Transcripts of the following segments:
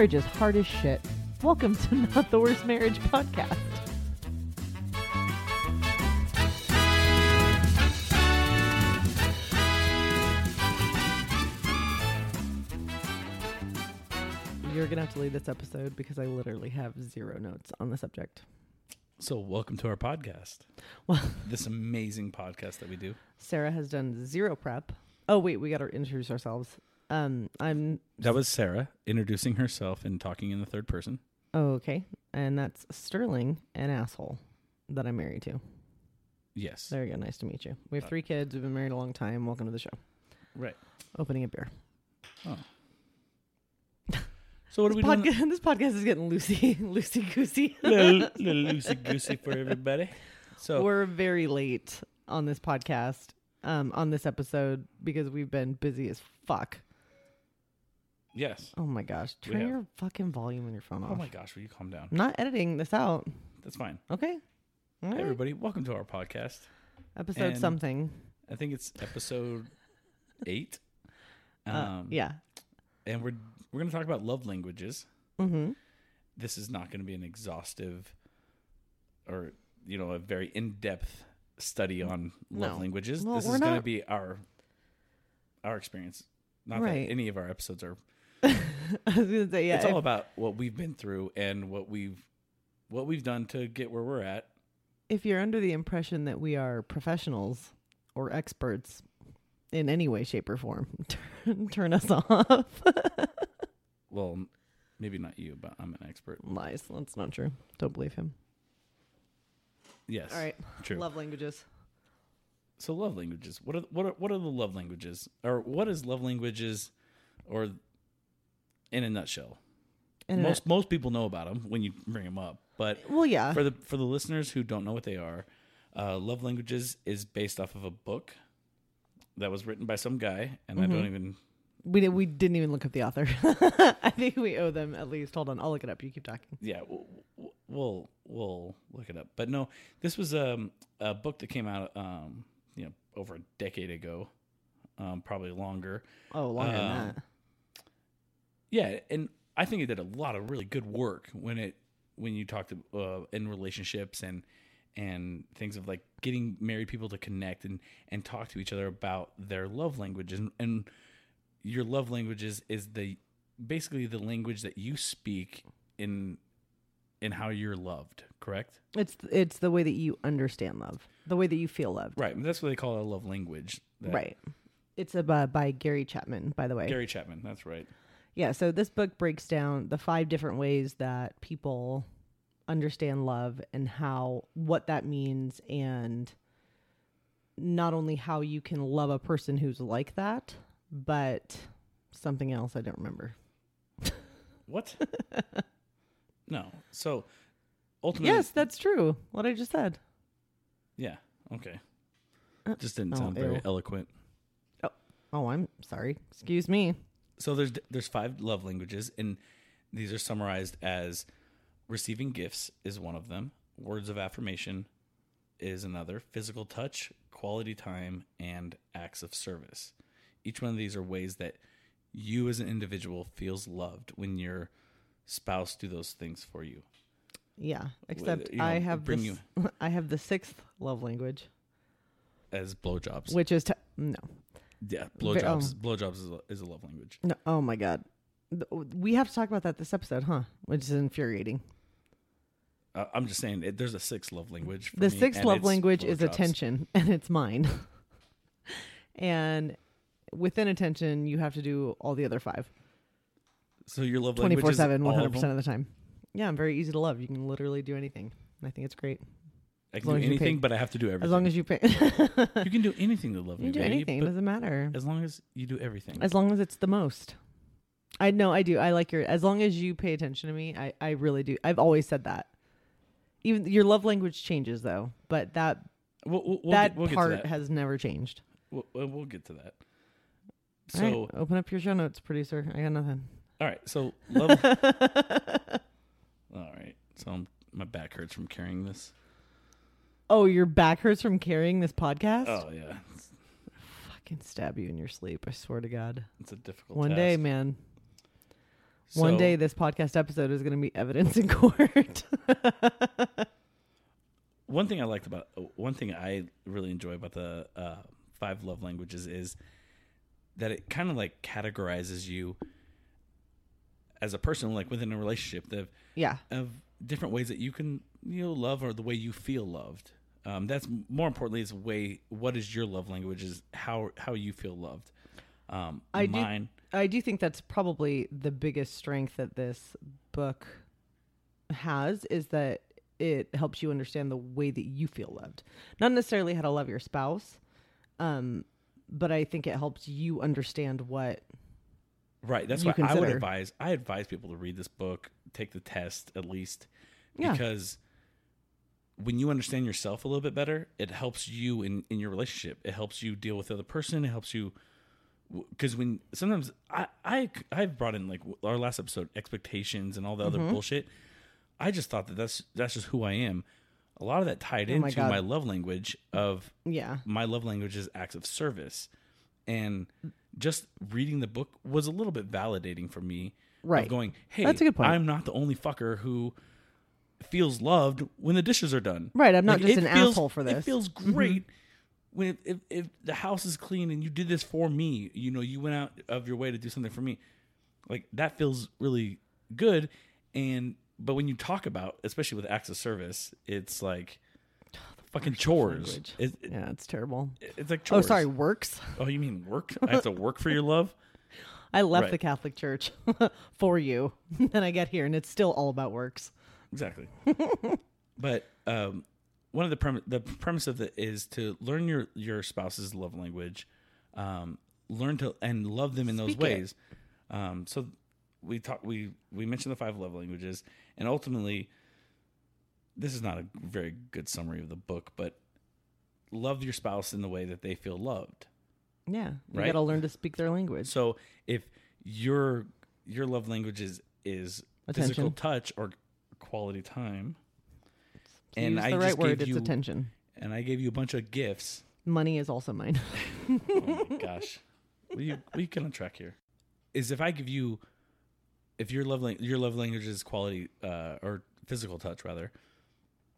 Marriage is hard as shit. Welcome to Not the Worst Marriage podcast. You're going to have to leave this episode because I literally have zero notes on the subject. So, welcome to our podcast. Well, This amazing podcast that we do. Sarah has done zero prep. Oh, wait, we got to introduce ourselves. Um, I'm That was Sarah introducing herself and talking in the third person. oh, okay, and that's Sterling, an asshole that I'm married to. Yes. There you go. Nice to meet you. We have three kids. We've been married a long time. Welcome to the show. Right. Opening a beer. Oh. So, what are we This, doing? this podcast is getting loosey, loosey goosey. little, little loosey goosey for everybody. So, We're very late on this podcast, um, on this episode because we've been busy as fuck. Yes. Oh my gosh! We Turn have. your fucking volume on your phone off. Oh my gosh, will you calm down? I'm not editing this out. That's fine. Okay. All Hey, right. everybody, welcome to our podcast. Episode And- something. I think it's episode eight. Um, Uh, yeah. And we're we're going to talk about love languages. Mm-hmm. this is not going to be an exhaustive or you know a very in-depth study on love No. languages Well, this we're is going to not- be our our experience not Right. that any of our episodes are I was gonna say yeah. it's all about what we've been through and what we've what we've done to get where we're at if you're under the impression that we are professionals or experts in any way, shape, or form, turn, turn us off. well maybe not you but i'm an expert Lies. That's not true. Don't believe him. yes All right. true Love languages. so love languages what are what are what are the love languages or what is love languages or in a nutshell And most most people know about them when you bring them up, but well, yeah. for the for the listeners who don't know what they are, uh, Love Languages is based off of a book that was written by some guy, and I Mm-hmm. don't even. we did, we didn't even look up the author. I think we owe them at least. Hold on, I'll look it up. You keep talking. Yeah, we'll we'll- we'll, we'll look it up. But no, this was um, a book that came out, um, you know, over a decade ago, um, probably longer. Oh, longer than Um, that. Yeah, and I think it did a lot of really good work when it when you talked uh, in relationships and and things of like getting married people to connect and and talk to each other about their love languages and, and your love languages is the basically the language that you speak in in how you're loved, correct? It's it's the way that you understand love, the way that you feel loved. Right. That's what they call a love language. that- Right. It's a, by, by Gary Chapman, by the way. Gary Chapman. That's right. Yeah, so this book breaks down the five different ways that people understand love and how what that means and not only how you can love a person who's like that, but something else I don't remember. What? no. So ultimately, Yes, that's true. What I just said. Yeah. Okay. Uh, Just didn't oh, sound very ew. eloquent. Oh, I'm sorry. Excuse me. So there's there's five love languages, and these are summarized as receiving gifts is one of them, words of affirmation is another, physical touch, quality time, and acts of service. Each one of these are ways that you as an individual feels loved when your spouse do those things for you. Yeah, except you know, I have bring this, I have the sixth love language, As blowjobs, which is t- no. Yeah, blowjobs. Blowjobs is a, is a love language. No, oh my god. We have to talk about that this episode, huh? Which is infuriating. Uh, I'm just saying, it, there's a sixth love language. For The me, sixth love language is attention, and it's mine. and within attention, you have to do all the other five. So your love 24 language is 7, all of 100% of the time. Yeah, I'm very easy to love. You can literally do anything. I think it's great. I can do anything, but I have to do everything. As long as you pay. you can do anything to love you me, can do baby, anything. It doesn't matter. as long as you do everything. As long as it's the most. I know I do. I like your as long as you pay attention to me, I, I really do. I've always said that. Even your love language changes though, but that we'll, we'll, we'll that get, get part that. has never changed. We'll, we'll get to that. So, right, open up your show notes, producer. I got nothing. all right. So love. all right. So I'm, my back hurts from carrying this. Oh, your back hurts from carrying this podcast? Oh yeah, it's, Fucking stab you in your sleep, I swear to God. it's a difficult. One day, task. man. One So- day, this podcast episode is going to be evidence in court. one thing I liked about one thing I really enjoy about the uh, five love languages is that it kind of like categorizes you as a person, like within a relationship, the, yeah. of different ways that you can you know love or the way you feel loved. Um, that's more importantly is way what is your love language is how how you feel loved. Um, I do- I do think that's probably the biggest strength that this book has is that it helps you understand the way that you feel loved. Not necessarily how to love your spouse, um, but I think it helps you understand what. Right. That's why I would advise. I advise people to read this book, take the test at least, Yeah. because when you understand yourself a little bit better, it helps you in in your relationship. It helps you deal with the other person. It helps you because when sometimes I I I've brought in like our last episode expectations and all the other Mm-hmm. bullshit. I just thought that that's that's just who I am. A lot of that tied Oh into God. my love language of Yeah. my love language is acts of service and just reading the book was a little bit validating for me Right. going hey That's a good point. i'm not the only fucker who feels loved when the dishes are done Right, I'm not just an feels- asshole for it this. Mm-hmm. feels great when if, if the house is clean and you did this for me you know you went out of your way to do something for me like that feels really good and but when you talk about especially with acts of service it's like fucking chores it, it- Yeah, it's terrible. it's like Oh, sorry, works. Oh, you mean work? I have to work for your love? I left Right. the Catholic Church for you. then I get here and it's still all about works. Exactly. but um, one of the premise, the premise of it is to learn your your spouse's love language, um, learn to and love them in those Speak ways. Um, so we talk we we mentioned the five love languages, and ultimately, this is not a very good summary of the book, but love your spouse in the way that they feel loved. Yeah. You Right? got to learn to speak their language. So if your your love language is is physical touch or quality time, To and use I the just right word, gave it's you attention. and I gave you a bunch of gifts. Money is also mine. Oh my gosh, what you get on track here? Is if I give you if your love lang- your love language is quality uh, or physical touch rather.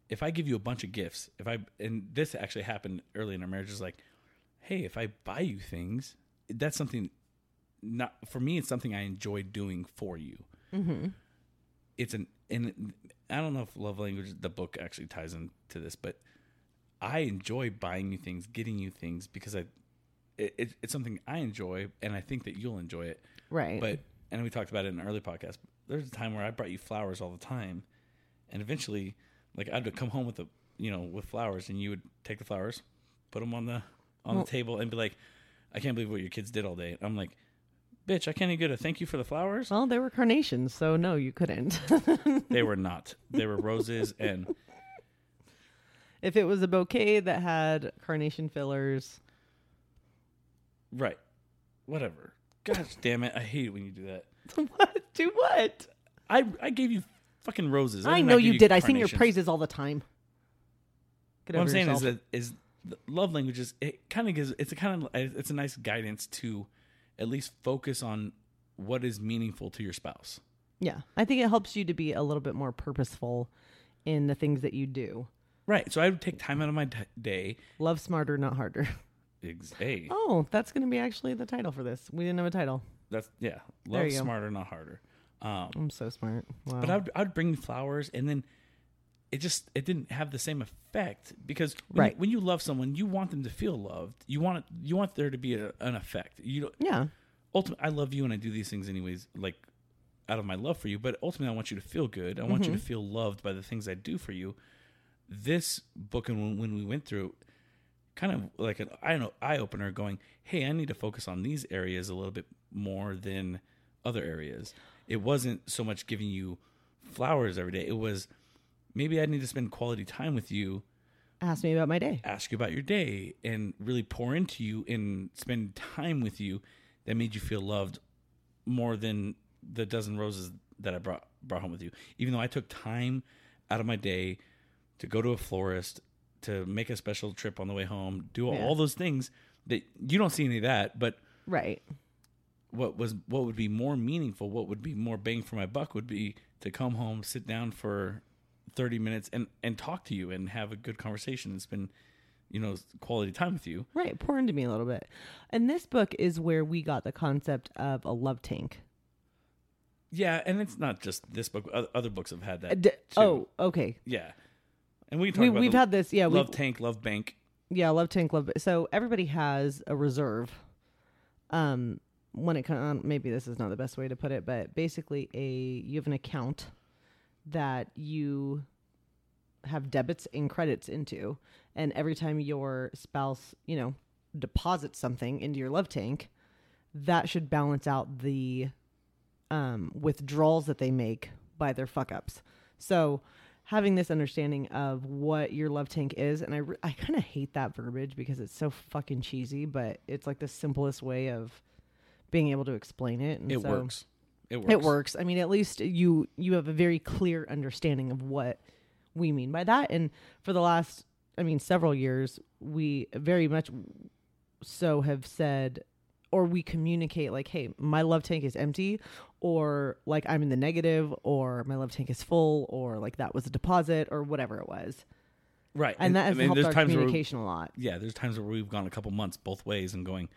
If I give you a bunch of gifts, if I and this actually happened early in our marriage is like, hey, if I buy you things, that's something not for me. It's something I enjoy doing for you. It's an and I don't know if love language the book actually ties into this, but I enjoy buying you things, getting you things because I it, it, it's something I enjoy and I think that you'll enjoy it. Right. But and we talked about it in an early podcast. There's a time where I brought you flowers all the time, and eventually, like I'd come home with the you know with flowers, and you would take the flowers, put them on the on Well- the table, and be like, "I can't believe what your kids did all day." I'm like, "Bitch, I can't even get a thank you for the flowers." well, they were carnations, so no, you couldn't. They were not. They were roses and if it was a bouquet that had carnation fillers, right. Whatever. Gosh damn it. I hate it when you do that. what? Do what? I I gave you fucking roses. I did know give you did. I sing your praises all the time. Get What I'm over saying yourself. is that is the love languages. It kind of gives. It's a kind of. It's a nice guidance to at least focus on what is meaningful to your spouse. yeah, I think it helps you to be a little bit more purposeful in the things that you do. Right. So I would take time out of my d- day. Love smarter, not harder. Ex- Hey, Oh, that's going to be actually the title for this. We didn't have a title. that's yeah. Love you go. smarter, not harder. Um, I'm so smart. Wow. but I would, I would bring flowers and then it just it didn't have the same effect because when, Right. you, when you love someone you want them to feel loved. You want it, you want there to be a, an effect. You don't yeah, ultimately I love you and I do these things anyways like out of my love for you but ultimately I want you to feel good. I want you to Mm-hmm. feel loved by the things I do for you. This book and when, when we went through kind of like an I don't know eye opener going hey I need to focus on these areas a little bit more than other areas. It wasn't so much giving you flowers every day. It was maybe I need to spend quality time with you ask me about my day. ask you about your day and really pour into you and spend time with you that made you feel loved more than the dozen roses that I brought brought home with you. Even though I took time out of my day to go to a florist, to make a special trip on the way home, do all, Yeah. all those things that you don't see any of that, but Right. what was what would be more meaningful, what would be more bang for my buck would be to come home, sit down for 30 minutes and and talk to you and have a good conversation and spend you know quality time with you. Right, pour into me a little bit. And this book is where we got the concept of a love tank. Yeah, and it's not just this book. Other books have had Uh, that. d- too. oh, okay. yeah. And we We, about we've had this. Yeah, love tank, love bank. yeah, love tank, love. So everybody has a reserve. Um, when it comes, maybe this is not the best way to put it, but basically, a you have an account that you have debits and credits into, and every time your spouse, you know, deposits something into your love tank, that should balance out the um, withdrawals that they make by their fuck ups. So having this understanding of what your love tank is, and I, re- I kind of hate that verbiage because it's so fucking cheesy, but it's like the simplest way of being able to explain it. And It so works. It works. It works. I mean, at least you you have a very clear understanding of what we mean by that. And for the last, I mean, several years, we very much so have said or we communicate like hey my love tank is empty or like i'm in the negative or my love tank is full or like that was a deposit or whatever it was Right. and that has I mean, helped our communication a lot yeah, there's times where we've gone a couple months both ways and going,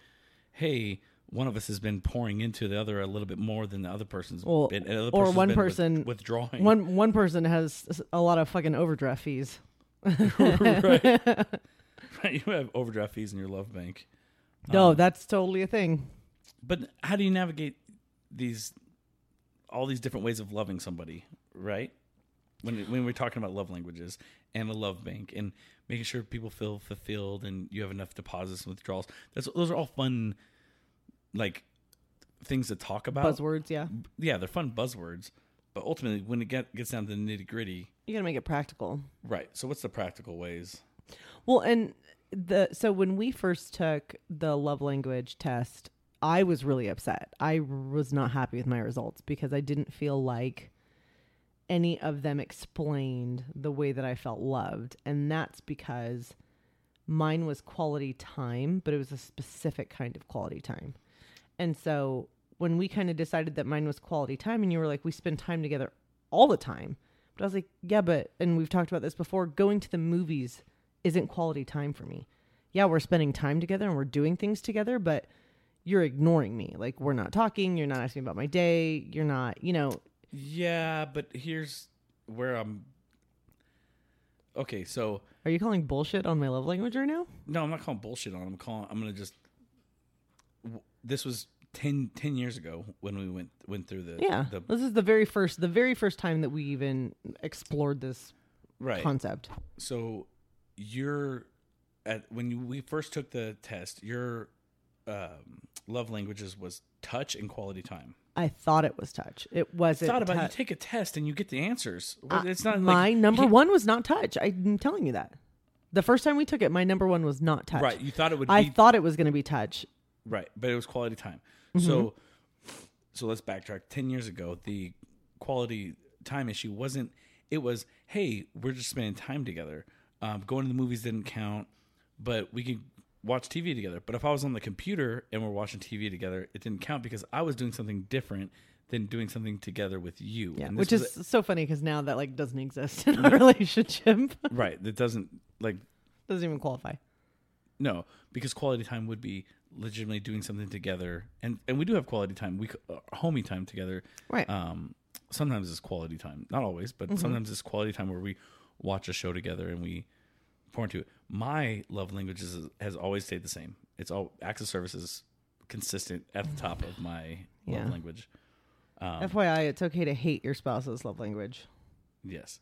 hey, one of us has been pouring into the other a little bit more than the other person's Well, been, other or one been with- person- withdrawing. one one person has a lot of fucking overdraft fees right. right. You have overdraft fees in your love bank. no Um, that's totally a thing But how do you navigate these all these different ways of loving somebody, right? When when we're talking about love languages and a love bank and making sure people feel fulfilled and you have enough deposits and withdrawals. That's those are all fun like things to talk about. buzzwords yeah Yeah, they're fun buzzwords. But ultimately when it get, gets down to the nitty gritty, you gotta make it practical right. So what's the practical ways? Well, and the so when we first took the love language test, I was really upset. I was not happy with my results because I didn't feel like any of them explained the way that I felt loved, and that's because mine was quality time, but it was a specific kind of quality time. And so when we kind of decided that mine was quality time and you were like we spend time together all the time. But I was like, yeah, but and we've talked about this before, going to the movies isn't quality time for me. Yeah, we're spending time together and we're doing things together, but you're ignoring me. Like we're not talking, you're not asking about my day, you're not, you know, Yeah, but here's where I'm Okay, so are you calling bullshit on my love language right now? No, I'm not calling bullshit on. I'm calling. I'm gonna just. This was 10, 10 years ago when we went went through the Yeah. the this is the very first the very first time that we even explored this right. concept. So you're at when you, we first took the test. Your um, love languages was touch and quality time. I thought it was touch. It wasn't. Thought about it, tou- you take a test and you get the answers. Uh, it's not my like, number one was not touch. I'm telling you that. The first time we took it, my number one was not touch. Right, you thought it would I be thought it was going to be touch. Right, but it was quality time. Mm-hmm. So, so let's backtrack. Ten years ago, the quality time issue wasn't. It was, hey, we're just spending time together. Um, going to the movies didn't count, but we could watch TV together. But if I was on the computer and we're watching TV together, it didn't count because I was doing something different than doing something together with you. Yeah, which is so funny because now that like doesn't exist in our relationship. right. That doesn't like doesn't even qualify. No, because quality time would be legitimately doing something together, and and we do have quality time. We uh, homie time together. Right. Um, sometimes it's quality time, not always, but Mm-hmm. sometimes it's quality time where we watch a show together and we pour into it. My love languages has always stayed the same. It's all access services consistent at the top of my Yeah. love language. Um, FYI, it's okay to hate your spouse's love language. Yes.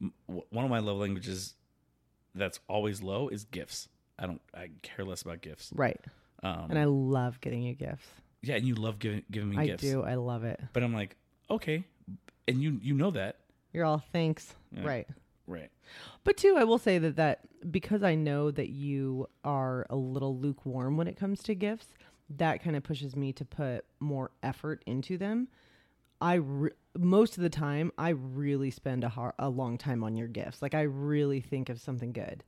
M- w- One of my love languages that's always low is gifts. I don't. I care less about gifts. Right. Um, And I love getting you gifts. Yeah, and you love giving giving me I gifts. do. I love it. But I'm like, okay, and you you know that, You're all thanks. Yeah. Right. right? But too, I will say that that because I know that you are a little lukewarm when it comes to gifts, that kind of pushes me to put more effort into them. I re- most of the time I really spend a har- a long time on your gifts. Like I really think of something good.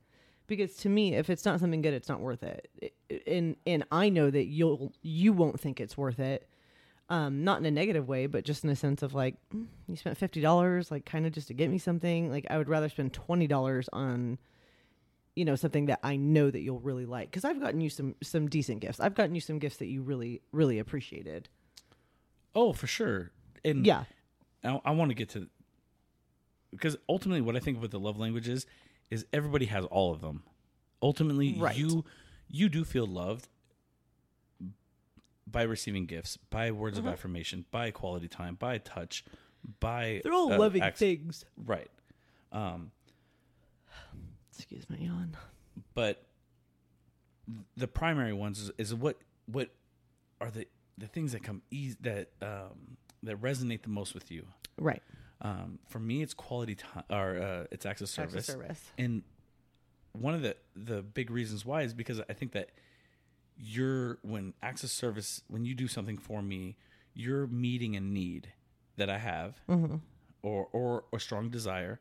Because to me, if it's not something good, it's not worth it. And and I know that you'll you won't think it's worth it Um, not in a negative way, but just in a sense of like, mm, you spent fifty dollars, like kind of just to get me something. Like I would rather spend twenty dollars on, you know, something that I know that you'll really like. Because I've gotten you some some decent gifts. I've gotten you some gifts that you really really appreciated. Oh, for sure. And Yeah, I, I want to get to because ultimately, what I think with the love language is everybody has all of them. Ultimately, Right. you you do feel loved by receiving gifts, by words of affirmation, by quality time, by touch, by Mm-hmm. they're all uh, loving acts- things. right? Um, Excuse my yawn. but the primary ones is, is what what are the the things that come easy that um, that resonate the most with you. Right. Um, for me, it's quality time or uh, it's access service. Access service. And one of the the big reasons why is because I think that you're when access service when you do something for me, you're meeting a need that I have, or or a strong desire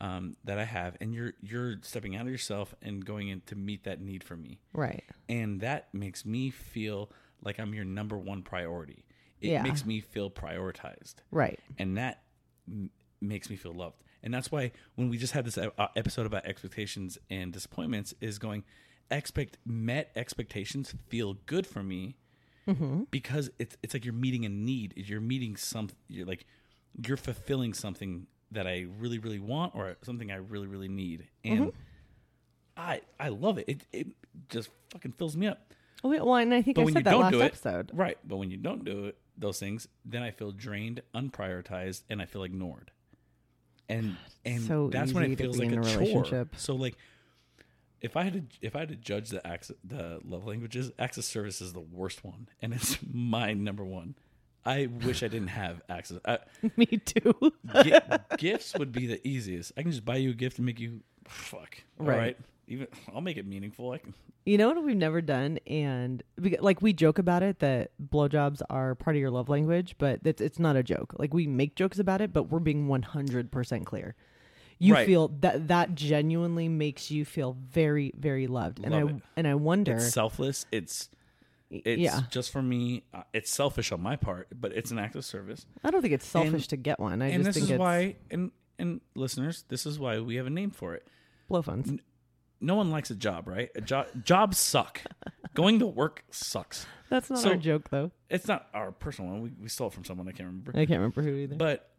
um, that I have, and you're you're stepping out of yourself and going in to meet that need for me, Right. and that makes me feel like I'm your number one priority. It Yeah. makes me feel prioritized Right. and that m- makes me feel loved. And that's why when we just had this uh, episode about expectations and disappointments is going expect met expectations feel good for me because it's it's like you're meeting a need. You're meeting some you're like you're fulfilling something that I really really want or something I really really need. And I I love it. It it just fucking fills me up. Oh, wait, well, and I think but I said that last do it, episode. right? But when you don't do it, those things, then I feel drained, unprioritized, and I feel ignored. And and so that's when it feels like a chore. So like, if I had to if I had to judge the access, the love languages, access service is the worst one, and it's my number one. I wish I didn't have access. I, Me too. gi- gifts would be the easiest. I can just buy you a gift and make you fuck. All Right. Even I'll make it meaningful. I can. You know what we've never done, and we, like we joke about it that blowjobs are part of your love language, but it's it's not a joke. Like we make jokes about it, but we're being one hundred percent clear. You Right. feel that that genuinely makes you feel very very loved, and Love I it. and I wonder, It's selfless. It's it's yeah, just for me. Uh, it's selfish on my part, but it's an act of service. I don't think it's selfish and- to get one. I and just this think is why, and and listeners, this is why we have a name for it. blow funs. No one likes a job, right? A job jobs suck. Going to work sucks. That's not so- our joke though. It's not our personal one. We, we stole it from someone I can't remember. I can't remember who either. But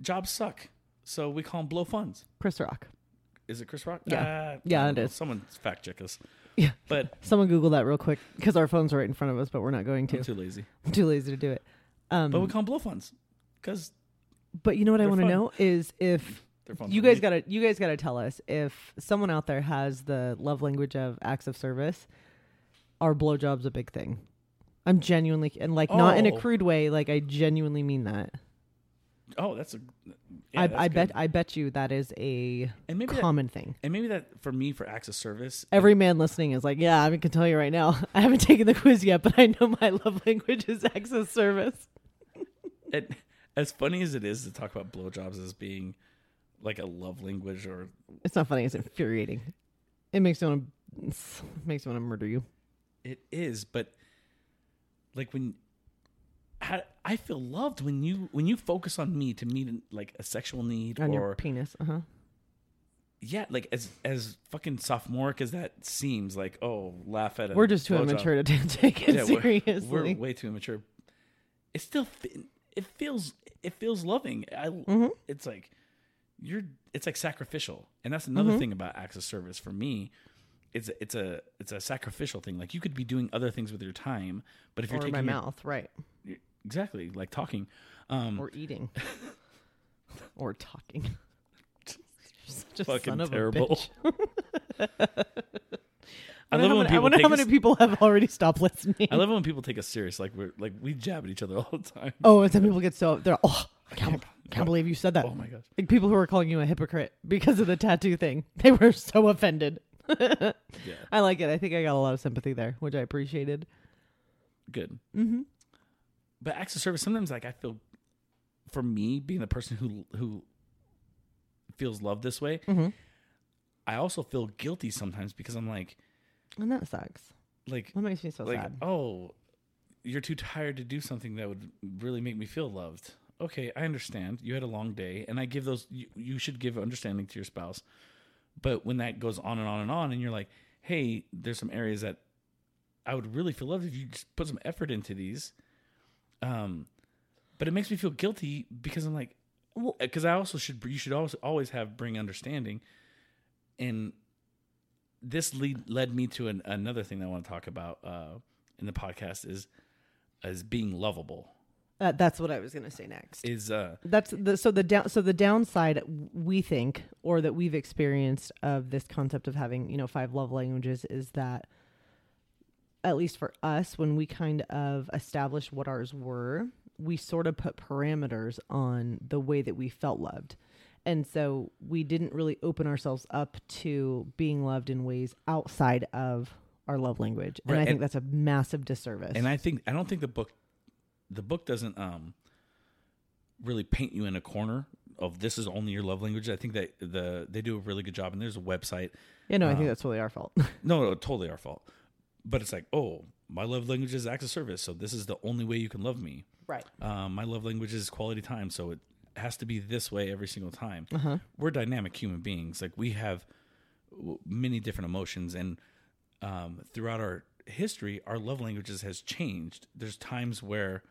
jobs suck, so we call them blow funs. Chris Rock. Is it Chris Rock? Yeah. Uh, I Yeah, don't it know. is. Someone fact check us. Yeah. But Someone Google that real quick because our phones are right in front of us, but we're not going to. I'm too lazy. I'm too lazy to do it. Um, But we call them blow funs because But you know what I They're want to fun. know is if they're fun. you guys gotta you guys gotta tell us if someone out there has the love language of acts of service, are blowjobs a big thing? I'm genuinely and like not in a Oh. crude way. Like I genuinely mean that. Oh, that's a. Yeah, I, that's I good. bet I bet you that is a And maybe that, common thing. and maybe that for me for acts of service. Every man listening is like, yeah, I can tell you right now. I haven't taken the quiz yet, but I know my love language is acts of service. it, as funny as it is to talk about blowjobs as being like a love language or It's not funny. It's infuriating. It makes me want to makes me want to murder you. it is, but like when I, I feel loved when you when you focus on me to meet like a sexual need on or your penis. Uh huh. yeah, like as as fucking sophomoric as that seems, like oh, laugh at it. We're just too immature to take it seriously. We're way too immature. It still fe- it feels it feels loving. I Mm-hmm. it's like you're it's like sacrificial, and that's another Mm-hmm. thing about acts of service for me. It's a, it's a it's a sacrificial thing. Like you could be doing other things with your time, but if you're taking my your- mouth, right? exactly like talking, um, Or eating. or talking. Such a fucking terrible. I I love wonder, when how, many, I people wonder take how us- many people have already stopped listening. I love it when people take us serious. Like we're like we jab at each other all the time. oh, and some people get so they're oh, I can't, can't- can't believe you said that. Oh my gosh. Like people who are calling you a hypocrite because of the tattoo thing. They were so offended. Yeah, I like it. I think I got a lot of sympathy there, which I appreciated. good. Mm-hmm. but acts of service sometimes like i feel for me being the person who who feels love this way mm-hmm. i also feel guilty sometimes because i'm like And that sucks. like That makes me so like sad. oh you're too tired to do something that would really make me feel loved. Okay, I understand. You had a long day, and I give those. You, you should give understanding to your spouse. But when that goes on and on and on, and you're like, "Hey, there's some areas that I would really feel loved if you just put some effort into these," um, but it makes me feel guilty because I'm like, Well- because I also should. You should always always have bring understanding, and this lead led me to an, another thing that I want to talk about uh, in the podcast is is being lovable. Uh, that's what I was going to say next. Is uh That's the so the down so the downside we think or that we've experienced of this concept of having you know five love languages is that at least for us when we kind of established what ours were we sort of put parameters on the way that we felt loved. And so we didn't really open ourselves up to being loved in ways outside of our love language. And Right, i think and- that's a massive disservice. And I think I don't think the book the book doesn't um really paint you in a corner of this is only your love language. I think that the they do a really good job and there's a website. yeah no i think that's totally our fault No, no, totally our fault. But it's like, oh, my love language is acts of service, so this is the only way you can love me. right Um, my love language is quality time, so it has to be this way every single time. uh-huh We're dynamic human beings. Like we have w- many different emotions, and um, throughout our history, our love languages has changed. There's times where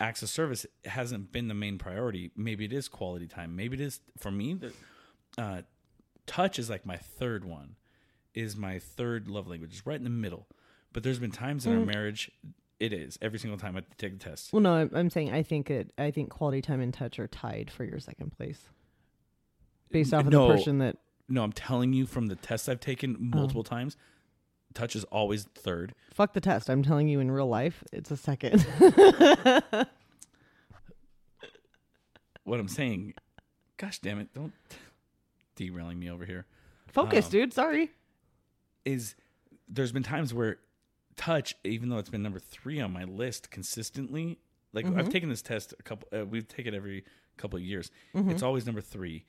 acts of service hasn't been the main priority. Maybe it is quality time. Maybe it is for me. The, uh, touch is like my third one. Is my third love language. It's right in the middle. But there's been times in our marriage, it is every single time I take the test. Well, no, I'm, I'm saying I think it. I think quality time and touch are tied for your second place, based off of No. the person that. No, I'm telling you from the tests I've taken multiple times, touch is always third. Fuck the test. I'm telling you, in real life, it's a second. What I'm saying, gosh damn it, don't derailing me over here. Focus, Um, dude. Sorry. Is there's been times where touch, even though it's been number three on my list consistently, like I've taken this test a couple, uh, we've taken it every couple of years. It's always number three.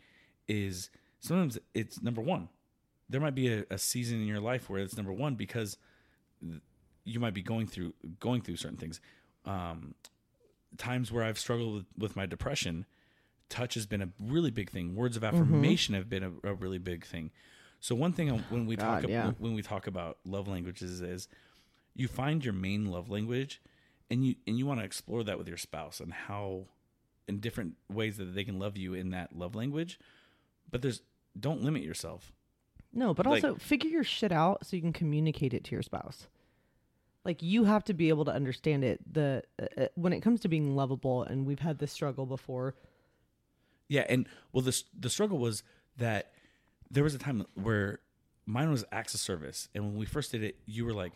Is sometimes it's number one. There might be a, a season in your life where it's number one because you might be going through going through certain things. Um, times where I've struggled with, with my depression, touch has been a really big thing. Words of affirmation have been a, a really big thing. So one thing when we talk yeah. when we talk about love languages is you find your main love language and you and you want to explore that with your spouse and how in different ways that they can love you in that love language. But there's don't limit yourself. No, but like- also figure your shit out so you can communicate it to your spouse. Like you have to be able to understand it. The uh, uh, when it comes to being lovable, and we've had this struggle before. Yeah, and well, the the struggle was that there was a time where mine was acts of service, and when we first did it, you were like,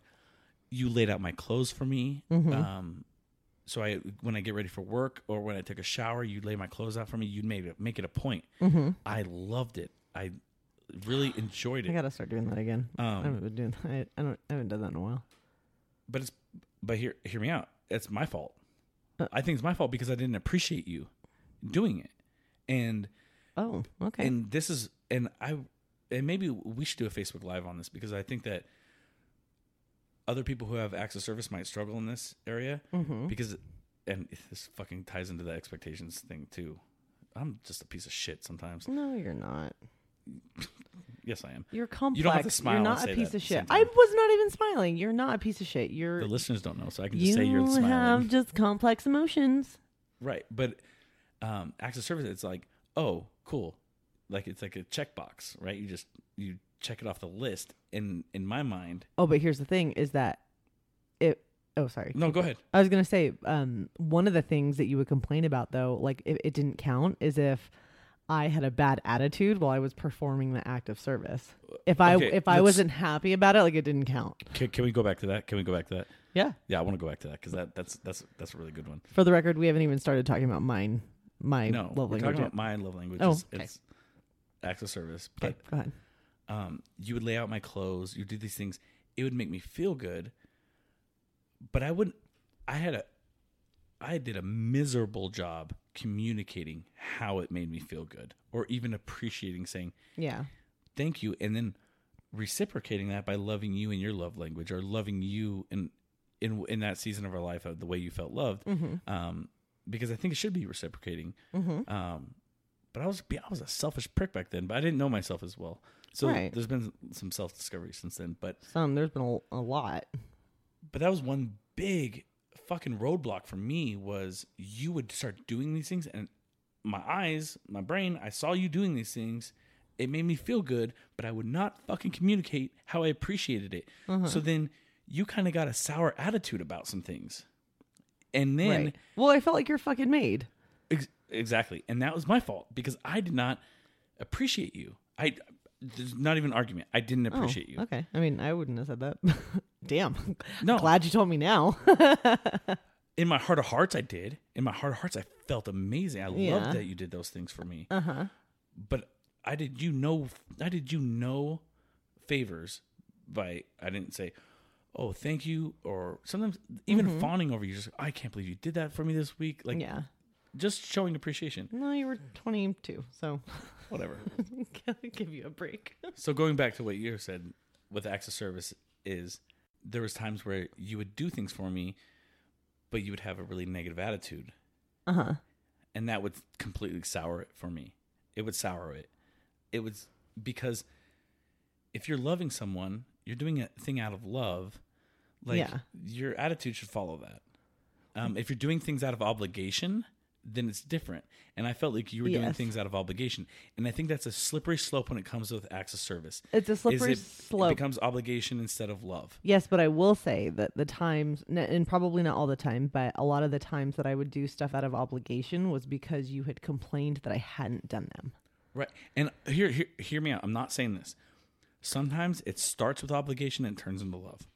you laid out my clothes for me. Um, so I, when I get ready for work or when I take a shower, you lay my clothes out for me. You made it make it a point. I loved it. I really enjoyed it. I gotta start doing that again. I Um, haven't been doing. I, I don't. I haven't done that in a while. but it's but hear hear me out. It's my fault. Uh. I think it's my fault because I didn't appreciate you doing it, and Oh, okay. and this is and i and maybe we should do a facebook live on this because i think that other people who have access service might struggle in this area Mm-hmm. because and this fucking ties into the expectations thing too i'm just a piece of shit sometimes no, you're not. Yes i am You're complex. You don't have to smile You're not a piece of at the same shit. I was not even smiling. You're not a piece of shit. You're. the listeners don't know so i can you just say you're smiling have just complex emotions. right but um access service it's like oh cool like it's like a checkbox right you just you check it off the list and in my mind Oh, but here's the thing: is that it. Oh, sorry. no go ahead I was gonna say, um, one of the things that you would complain about, though, like if it didn't count, is if I had a bad attitude while I was performing the act of service. If I Okay, if I let's- wasn't happy about it, like it didn't count. Can, can we go back to that? Can we go back to that? Yeah. Yeah, I want to go back to that because that that's that's that's a really good one. For the record, we haven't even started talking about mine. My No, love we're language. talking yet. about my love language. Oh, is, okay. It's acts of service. okay, But go ahead. um, you would lay out my clothes. You do these things. It would make me feel good. But I wouldn't. I had a. I did a miserable job communicating how it made me feel good, or even appreciating saying Yeah. thank you, and then reciprocating that by loving you in your love language, or loving you in in in that season of our life of the way you felt loved. Mm-hmm. Um, because I think it should be reciprocating. Um, but I was I was a selfish prick back then, but I didn't know myself as well. So Right. there's been some self discovery since then. But Some there's been a, a lot. but that was one big fucking roadblock for me was you would start doing these things and my eyes my brain i saw you doing these things it made me feel good but i would not fucking communicate how i appreciated it so uh-huh. then you kind of got a sour attitude about some things and then right. Well, I felt like you're fucking made. Ex- exactly. And that was my fault because I did not appreciate you. I there's not even an argument. I didn't Oh, appreciate you. Okay. I mean, I wouldn't have said that. Damn. No. Glad you told me now. In my heart of hearts, I did. In my heart of hearts, I felt amazing. I Yeah. loved that you did those things for me. uh huh. But I did you know I did you no favors by I didn't say, "Oh, thank you," or sometimes even fawning over you. Just I can't believe you did that for me this week. Like Yeah. Just showing appreciation. No, you were 22, so Whatever. Give you a break. So going back to what you said with access service is there was times where you would do things for me, but you would have a really negative attitude, Uh huh. and that would completely sour it for me. It would sour it. It was because if you're loving someone, you're doing a thing out of love. Like Yeah. your attitude should follow that. Um, if you're doing things out of obligation, then it's different. And I felt like you were doing Yes. things out of obligation, and I think that's a slippery slope when it comes with acts of service. It's a slippery it, slope. It becomes obligation instead of love. Yes, but I will say that the times, and probably not all the time, but a lot of the times that I would do stuff out of obligation was because you had complained that I hadn't done them. Right. And hear, hear hear me out. I'm not saying this. Sometimes it starts with obligation and turns into love.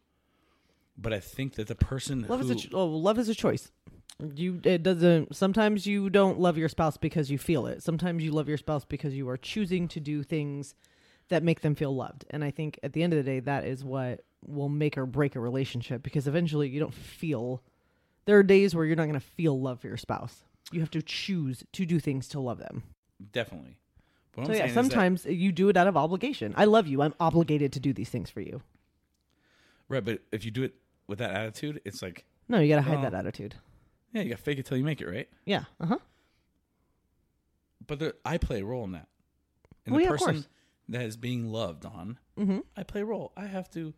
But I think that the person Love who is a ch- oh, love is a choice. You it doesn't. Sometimes you don't love your spouse because you feel it. Sometimes you love your spouse because you are choosing to do things that make them feel loved. And I think at the end of the day, that is what will make or break a relationship because eventually you don't feel. There are days where you're not going to feel love for your spouse. You have to choose to do things to love them. definitely. So yeah, is that- sometimes you do it out of obligation. I love you. I'm obligated to do these things for you. right, but if you do it with that attitude, it's like, No, you got to hide that attitude. Yeah, you got to fake it till you make it, right? Yeah. Uh huh. But there, I play a role in that. And Well, the yeah, of person course. that is being loved on, Mm-hmm. I play a role. I have to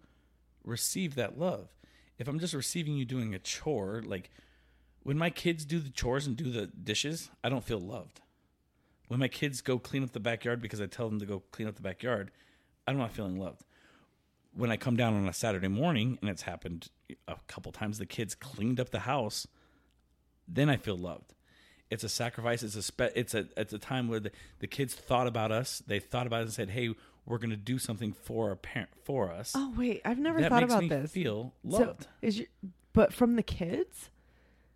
receive that love. If I'm just receiving you doing a chore, like when my kids do the chores and do the dishes, I don't feel loved. When my kids go clean up the backyard because I tell them to go clean up the backyard, I'm not feeling loved. When I come down on a Saturday morning and it's happened a couple times, the kids cleaned up the house, then I feel loved. It's a sacrifice. It's a spe- it's a it's a time where the, the kids thought about us. They thought about it and said, "Hey, we're going to do something for our parent for us." Oh wait, I've never that thought makes about me this. feel So, loved. is your but from the kids?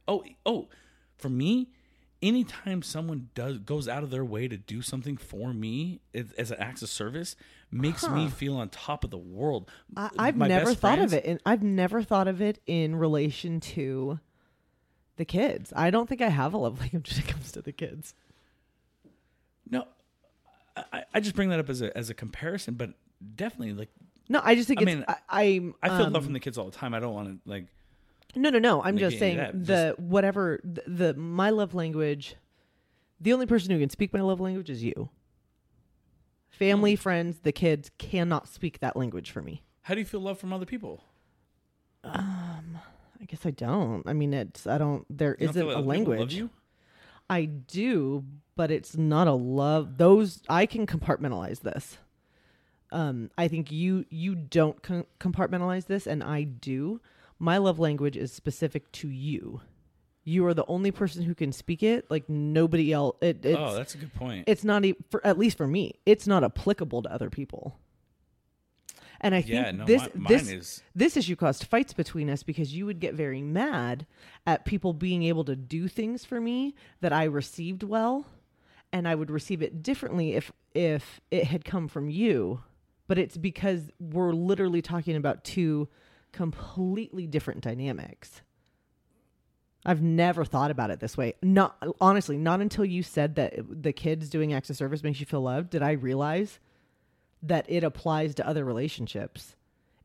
oh, oh, for me, anytime someone does goes out of their way to do something for me as, as an act of service, makes me feel on top of the world. I, I've My never thought of it, and I've never thought of it in relation to the kids. I don't think I have a love language when it comes to the kids. No, I, I just bring that up as a as a comparison, but definitely like No, I just think I it's. mean, I. I feel um, love from the kids all the time. I don't want to like No, no, no. I'm just saying that, the whatever the, the my love language. The only person who can speak my love language is you. Family, Hmm. friends, the kids cannot speak that language for me. how do you feel love from other people? I guess I don't. I mean, it's I don't. There feel not a language. I do, but it's not a love. Those I can compartmentalize this. Um, I think you you don't com- compartmentalize this, and I do. My love language is specific to you. You are the only person who can speak it. Like nobody else. It, it's oh, that's a good point. it's not e- for at least for me. It's not applicable to other people. And I yeah, think no, this mine this is this issue caused fights between us because you would get very mad at people being able to do things for me that I received well and I would receive it differently if if it had come from you but it's because we're literally talking about two completely different dynamics I've never thought about it this way. Not honestly, not until you said that the kids doing acts of service makes you feel loved did I realize that it applies to other relationships.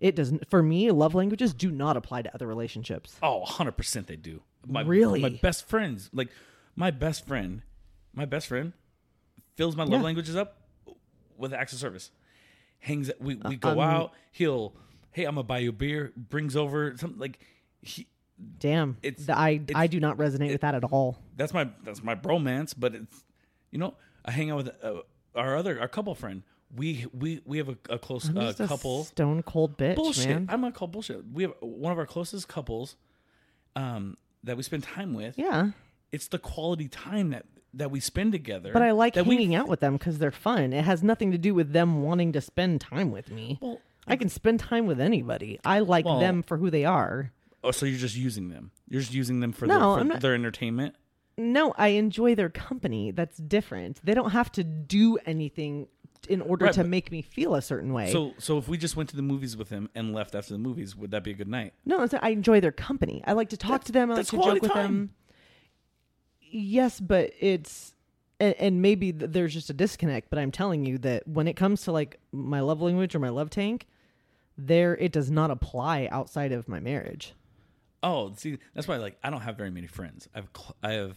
It doesn't. For me, love languages do not apply to other relationships. Oh, 100% they do. My, Really? My best friends, like my best friend, my best friend fills my love Yeah. languages up with acts of service. Hangs, we, we go um, out. He'll, hey, I'm to buy you a beer. Brings over something like, he, Damn, It's- The- I it's- I do not resonate with that at all. that's my, that's my bromance. But it's, you know, I hang out with uh, our other, our couple friend. We, we, we have a, a close I'm uh, just a couple. stone cold bitch, bullshit. man. I'm not call bullshit. We have one of our closest couples um, that we spend time with. yeah, It's the quality time that that we spend together. but I like that we- hanging out with them because they're fun. It has nothing to do with them wanting to spend time with me. Well, I can spend time with anybody. I like Well- them for who they are. oh, so you're just using them. You're just using them for, No, their, for not- their entertainment. No, I enjoy their company. That's different. They don't have to do anything in order Right, to but- make me feel a certain way. So, so if we just went to the movies with him and left after the movies, would that be a good night? no, it's- I enjoy their company. I like to talk That's- to them. I like that's to quality joke with time. them. Yes, but it's and, and maybe th- there's just a disconnect. But I'm telling you that when it comes to like my love language or my love tank, there it does not apply outside of my marriage. Oh, see, that's why like I don't have very many friends. I have cl- I have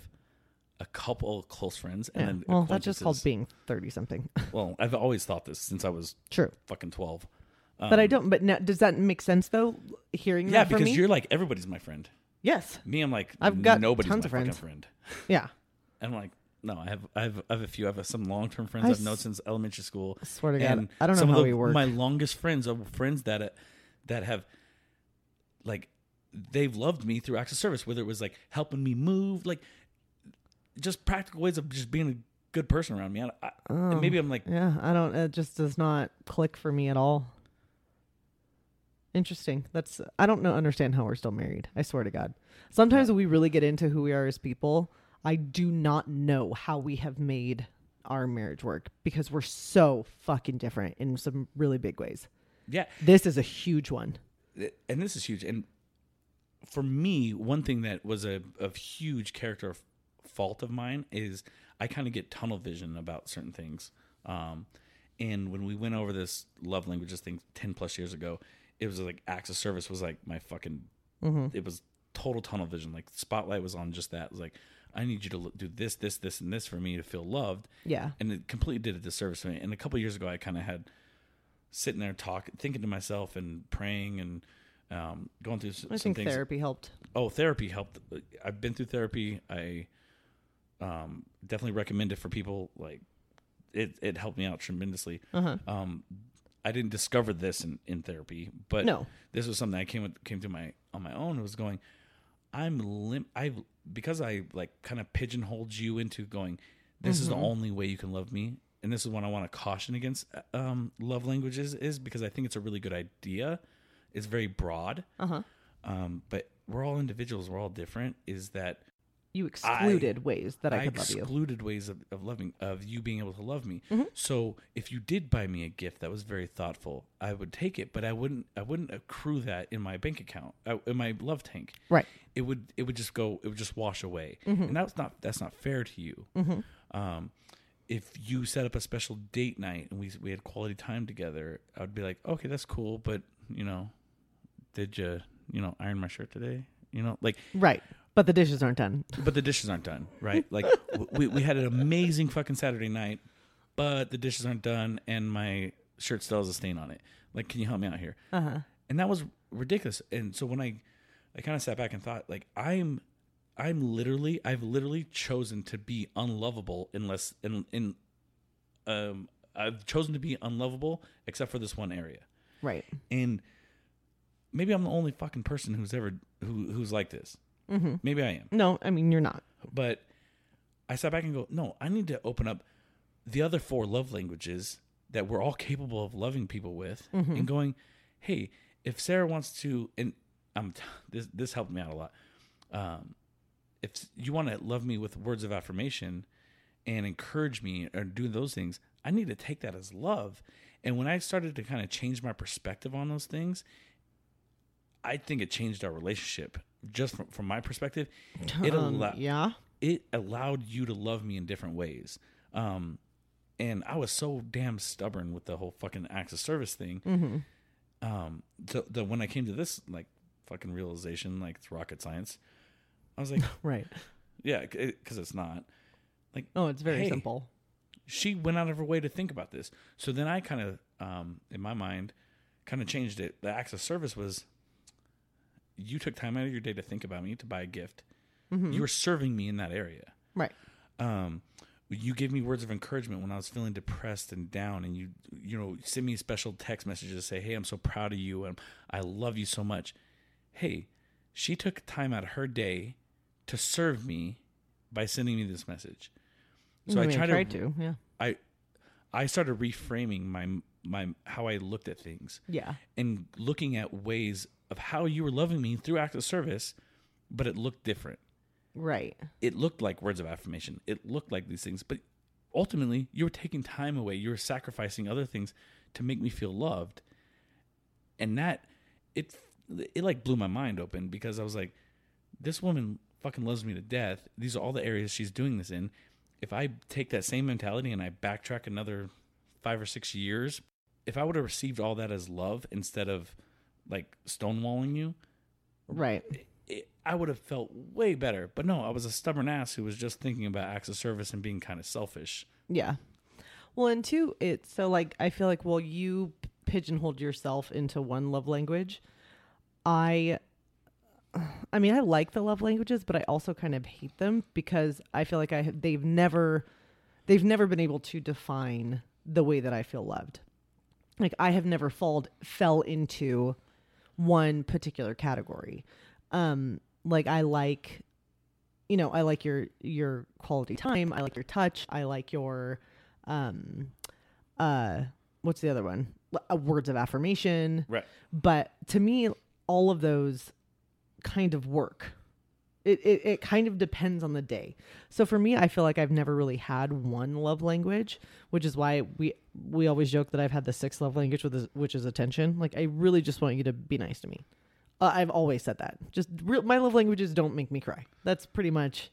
a couple of close friends, and Yeah. then Well, that's just called being thirty something. Well, I've always thought this since I was True, fucking twelve. but I don't. But now, does that make sense though? Hearing Um, Yeah, because you're like everybody's my friend. yes, Me, I'm like I've got nobody's tons my of fucking friends. friend. yeah. And I'm like, no, I have, I have, I have a few. I have some long term friends I I've known s- since elementary school. I swear to God, I don't know some of how the- we work. My longest friends are friends that, uh, that have, like, they've loved me through acts of service. Whether it was like helping me move, like, just practical ways of just being a good person around me. I, I, Oh. and maybe I'm like, Yeah, I don't. It just does not click for me at all. Interesting. That's I don't know. Understand how we're still married. I swear to God. Sometimes when we really get into who we are as people, I do not know how we have made our marriage work because we're so fucking different in some really big ways. yeah, This is a huge one. and this is huge. And for me, one thing that was a, a huge character fault of mine is I kind of get tunnel vision about certain things. Um, and when we went over this love languages thing 10 plus years ago, it was like acts of service was like my fucking, it was total tunnel vision. Like spotlight was on just that. It was like, I need you to do this, this, this, and this for me to feel loved Yeah. and it completely did a disservice to me. And a couple years ago, I kind of had sitting there talking, thinking to myself and praying and um, going through I some think things. therapy helped. Oh, therapy helped. I've been through therapy. I um, definitely recommend it for people. Like it, it helped me out tremendously. Uh-huh. Um, I didn't discover this in, in therapy, but No. this was something I came with, came to my on my own. It was going. I'm lim. I because I like kind of pigeonholed you into going. This is the only way you can love me, and this is what I want to caution against. Um, love languages is because I think it's a really good idea. It's very broad, Uh huh. um, but we're all individuals. We're all different. Is that You excluded ways that I, I could love you. excluded ways of, of loving of you being able to love me. Mm-hmm. So if you did buy me a gift that was very thoughtful, I would take it, but I wouldn't I wouldn't accrue that in my bank account, uh, in my love tank. Right. It would it would just go it would just wash away, Mm-hmm. and that's not that's not fair to you. Um, if you set up a special date night and we we had quality time together, I would be like, okay, that's cool, but you know, did you you know iron my shirt today? You know, like Right. But the dishes aren't done. but the dishes aren't done, right? Like we we had an amazing fucking Saturday night, but the dishes aren't done, and my shirt still has a stain on it. Like, can you help me out here? Uh huh. And that was ridiculous. And so when I I kind of sat back and thought, like, I'm I'm literally I've literally chosen to be unlovable unless in in um I've chosen to be unlovable except for this one area, Right. and maybe I'm the only fucking person who's ever who who's like this. Mm-hmm. Maybe I am. No, I mean you're not. But I sat back and go, no, I need to open up the other four love languages that we're all capable of loving people with, and going, hey, if Sarah wants to, and um, this this helped me out a lot. Um, if you want to love me with words of affirmation and encourage me or do those things, I need to take that as love. And when I started to kind of change my perspective on those things, I think it changed our relationship. Just from, from my perspective, it Um, allow, yeah. it allowed you to love me in different ways. Um, and I was so damn stubborn with the whole fucking acts of service thing. Mm-hmm. um, so the when I came to this like fucking realization, like it's rocket science, I was like, Right. yeah, because it's not. Like, Oh, it's very Hey. simple. she went out of her way to think about this. So then I kind of, um, in my mind, kind of changed it. The acts of service was you took time out of your day to think about me to buy a gift. You were serving me in that area. Right. Um, you gave me words of encouragement when I was feeling depressed and down, and you, you know, send me special text messages to say, "Hey, I'm so proud of you, and I love you so much." Hey, she took time out of her day to serve me by sending me this message. So I, mean, try to tried to. Yeah. I I started reframing my my how I looked at things Yeah. and looking at ways of how you were loving me through acts of service, but it looked different. Right. It looked like words of affirmation. It looked like these things, but ultimately you were taking time away. You were sacrificing other things to make me feel loved. And that it it like blew my mind open because I was like this woman fucking loves me to death. These are all the areas she's doing this in. If I take that same mentality and I backtrack another five or six years, if I would have received all that as love instead of like stonewalling you, Right. it, I would have felt way better. But no, I was a stubborn ass who was just thinking about acts of service and being kind of selfish. Yeah. Well, and two, it's so like I feel like well, you pigeonholed yourself into one love language. I I mean, I like the love languages, but I also kind of hate them because I feel like I have, they've never they've never been able to define the way that I feel loved. Like I have never falled fell into one particular category. Um like I like you know, I like your your quality time, I like your touch, I like your um uh what's the other one? Uh, words of affirmation. Right. But to me all of those kind of work. It, it it kind of depends on the day. So for me, I feel like I've never really had one love language, which is why we we always joke that I've had the sixth love language, with which is attention. Like I really just want you to be nice to me. Uh, I've always said that. Just real, my love languages don't make me cry. That's pretty much.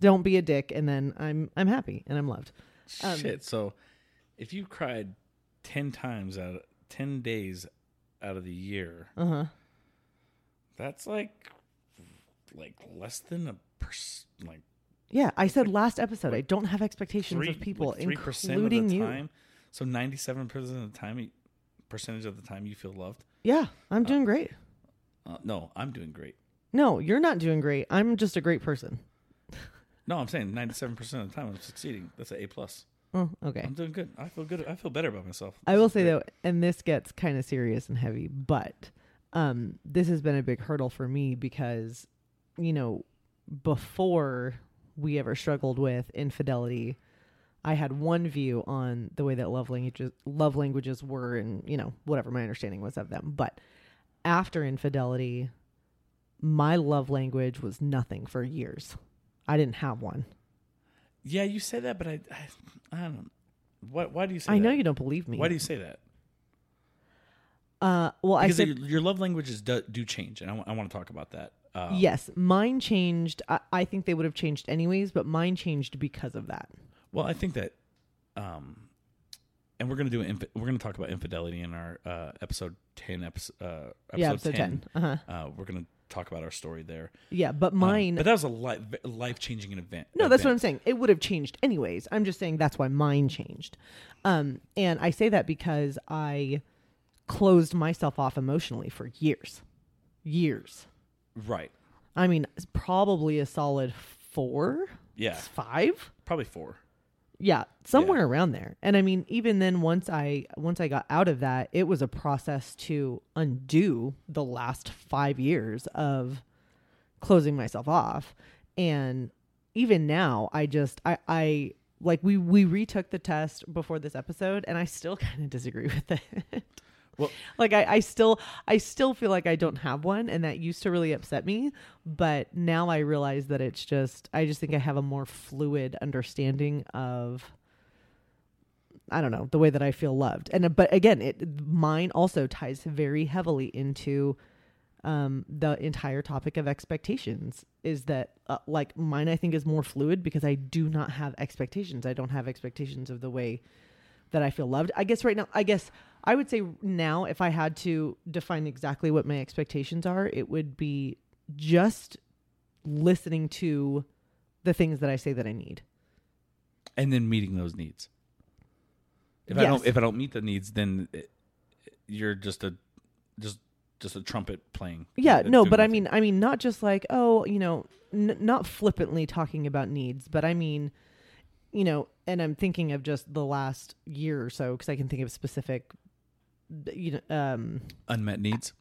Don't be a dick, and then I'm I'm happy and I'm loved. Um, Shit. So if you cried 10 times out of 10 days out of the year, Uh huh. that's like like less than a percent like Yeah, I said last episode I don't have expectations three of people, like 3% including of you. time. So 97% of the time percentage of the time you feel loved. Yeah, I'm doing great. Uh, no, I'm doing great. No, you're not doing great. I'm just a great person. No, I'm saying 97% of the time I'm succeeding. That's an A plus. Oh, okay. I'm doing good. I feel good. I feel better about myself. I will say great. though, and this gets kind of serious and heavy, but um, this has been a big hurdle for me because, you know, before we ever struggled with infidelity, I had one view on the way that love languages love languages were, and you know whatever my understanding was of them. But after infidelity, my love language was nothing for years. I didn't have one. Yeah, you say that, but I, I, I don't know. Why, why do you say that I that? know you don't believe me. Why do you say that? Uh, well, I Because said your, your love languages do, do change, and I want to talk about that. Um, yes, mine changed. I, I think they would have changed anyways, but mine changed because of that. Well, I think that, um, and we're gonna do infi- we're gonna talk about infidelity in our uh, episode ten episode uh, episode, yeah, episode 10. ten. Uh huh. Uh, we're gonna talk about our story there. Yeah, but Um, mine. but that was a life life changing event. no, that's what I'm saying. It would have changed anyways. I'm just saying that's why mine changed. Um, and I say that because I closed myself off emotionally for years, years. Right. I mean, it's probably a solid four, Yeah. five. Probably four. yeah somewhere around there and i mean even then once i once i got out of that it was a process to undo the last five years of closing myself off and even now i just i i like we we retook the test before this episode and i still kind of disagree with it Well- like I, I still i still feel like i don't have one and that used to really upset me but now i realize that it's just i just think i have a more fluid understanding of i don't know the way that i feel loved. And but again it mine also ties very heavily into um the entire topic of expectations is that uh, like mine i think is more fluid because i do not have expectations. I don't have expectations of the way that i feel loved. I guess right now i guess I would say now, if I had to define exactly what my expectations are, it would be just listening to the things that I say that I need. and then meeting those needs. If I don't if I don't meet the needs, then it, you're just a just just a trumpet playing. Yeah, Uh, no, but I mean, I mean, not just like, oh, you know, n- not flippantly talking about needs, but I mean, you know, and I'm thinking of just the last year or so because I can think of specific, you know, um, unmet needs.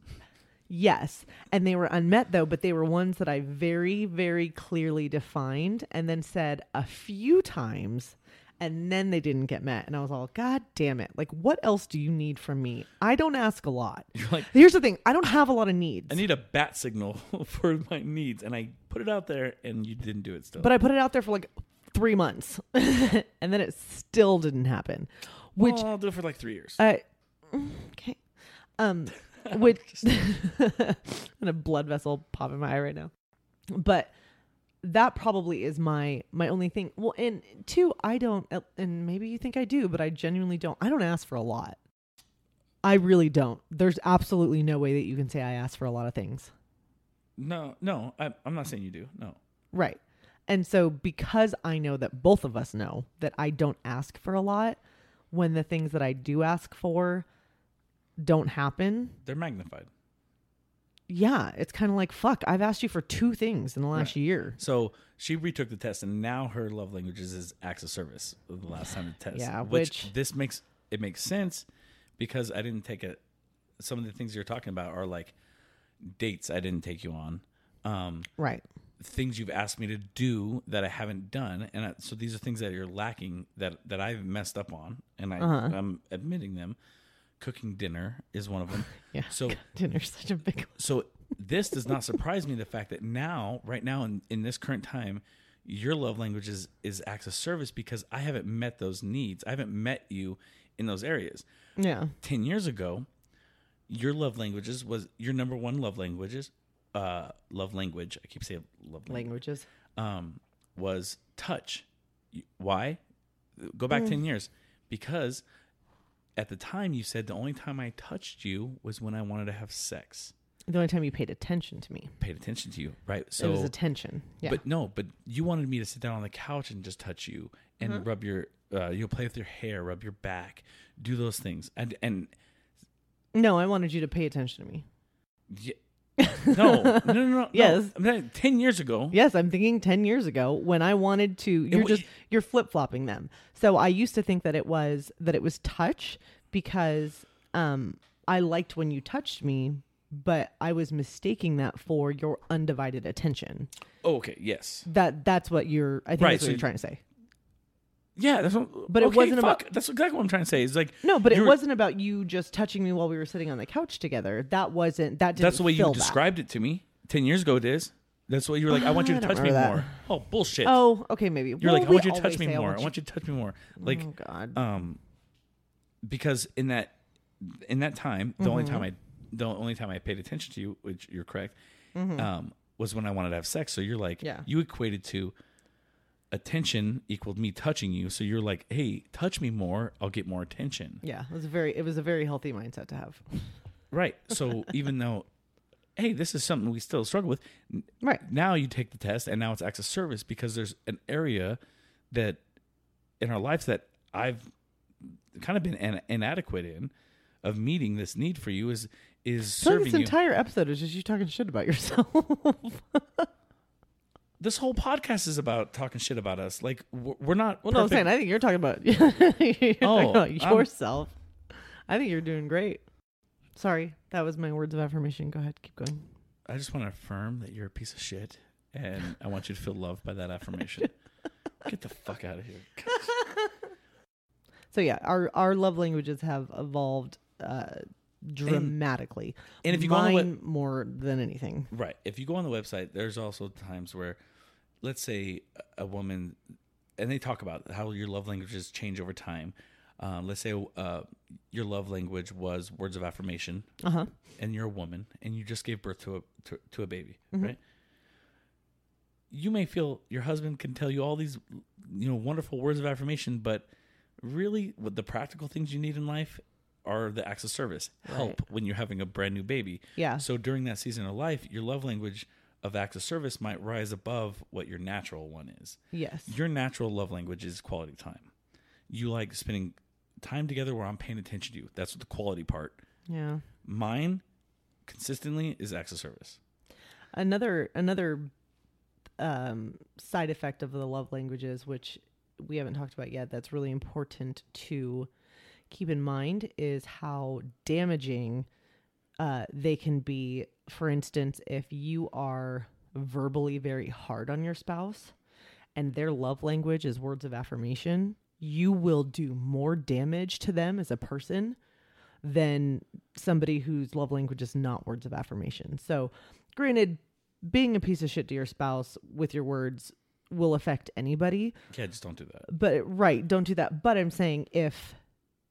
Yes. And they were unmet though, but they were ones that I very, very clearly defined and then said a few times and then they didn't get met. And I was all, God damn it. Like, what else do you need from me? I don't ask a lot. You're like, Here's the thing I don't have a lot of needs. I need a bat signal for my needs, and I put it out there, and you didn't do it still. but I put it out there for like three months and then it still didn't happen. Which Well, I'll do it for like three years. I okay. Um which and a blood vessel pop in my eye right now. But that probably is my my only thing. Well, and two, I don't and maybe you think I do, but I genuinely don't. I don't ask for a lot. I really don't. There's absolutely no way that you can say I ask for a lot of things. no, no, I, I'm not saying you do. No, Right. And so because I know that both of us know that I don't ask for a lot, when the things that I do ask for don't happen, they're magnified. yeah, it's kind of like fuck. I've asked you for two things in the last Right. year. So she retook the test, and now her love languages is acts of service. The last time the test, Yeah, which, which- this makes it makes sense because I didn't take it. Some of the things you're talking about are like dates I didn't take you on, um, Right. things you've asked me to do that I haven't done, and I, so these are things that you're lacking that that I've messed up on, and I, Uh-huh. I'm admitting them. Cooking dinner is one of them. Yeah. So Dinner's such a big so this does not surprise me the fact that now right now in, in this current time your love language is, is acts of service because i haven't met those needs i haven't met you in those areas Yeah. 10 years ago your love languages was your number one love languages uh love language i keep saying love language Languages. um was touch why go back 10 years because at the time you said the only time i touched you was when i wanted to have sex The only time you paid attention to me. paid attention to you, right? So it was attention. Yeah. but no, but you wanted me to sit down on the couch and just touch you and Mm-hmm. rub your, uh, you'll play with your hair, rub your back, do those things, and and no, I wanted you to pay attention to me. y- no, no, no, no. Yes. Ten years ago. Yes, I'm thinking 10 years ago when I wanted to you're wa- just you're flip-flopping them. So I used to think that it was that it was touch because um I liked when you touched me, but I was mistaking that for your undivided attention. Oh, okay, yes, That that's what you're I think Right, that's what so you're trying to say. Yeah. That's what, But it wasn't fuck, about- That's exactly what I'm trying to say. It's like No, but it you're- wasn't about you just touching me while we were sitting on the couch together. That wasn't that didn't That's the way you that. described it to me ten years ago. It is. That's what you were like. I want you to touch me remember more. Oh bullshit. Oh, okay, maybe. You're Well, like, I want you to touch me more. I want you to touch me more. Like, Oh god. um because in that in that time the only time i the only time i paid attention to you which you're correct um was when i wanted to have sex so you're like Yeah. you equated to attention equaled me touching you so you're like hey touch me more i'll get more attention yeah, it was a very it was a very healthy mindset to have. right so even though hey this is something we still struggle with n- Right. now you take the test and now it's acts of service because there's an area that in our lives that I've kind of been in, inadequate in of meeting this need for you is is So serving this you. entire episode is just you talking shit about yourself. this whole podcast is about talking shit about us. Like we're not. well, no, I'm saying I think you're talking about you're talking Oh, about I'm- yourself. I think you're doing great. Sorry, that was my words of affirmation. Go ahead, keep going. I just want to affirm that you're a piece of shit, and I want you to feel loved by that affirmation. Get the fuck out of here. So yeah, our our love languages have evolved uh, dramatically. and if you go on the Mine more than anything, Right. If you go on the website, there's also times where, let's say, a woman, and they talk about how your love languages change over time. Um, let's say uh, your love language was words of affirmation, uh huh. and you're a woman, and you just gave birth to a to, to a baby, Mm-hmm. right? You may feel your husband can tell you all these, you know, wonderful words of affirmation, but really, what the practical things you need in life are the acts of service, help Right. when you're having a brand new baby. Yeah. So during that season of life, your love language of acts of service might rise above what your natural one is. Yes. Your natural love language is quality time. You like spending time together where I'm paying attention to you. That's the quality part. Yeah. Mine consistently is acts of service. Another another um, side effect of the love languages, which we haven't talked about yet, that's really important to keep in mind, is how damaging uh, they can be. For instance, if you are verbally very hard on your spouse and their love language is words of affirmation, you will do more damage to them as a person than somebody whose love language is not words of affirmation. So, granted, being a piece of shit to your spouse with your words will affect anybody, Kids, don't do that. but right, don't do that. But I'm saying if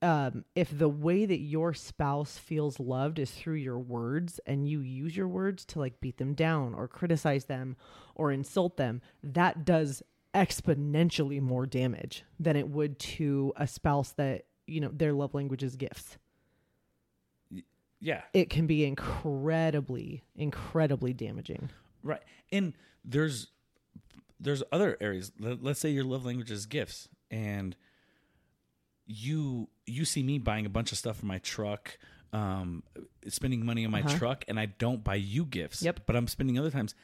um if the way that your spouse feels loved is through your words and you use your words to like beat them down or criticize them or insult them, that does exponentially more damage than it would to a spouse that, you know, their love language is gifts. Yeah, It can be incredibly incredibly damaging. right. And there's there's other areas. Let- Let's say your love language is gifts, and you you see me buying a bunch of stuff for my truck, um, spending money on my Uh-huh. truck, and I don't buy you gifts. Yep. But I'm spending other times.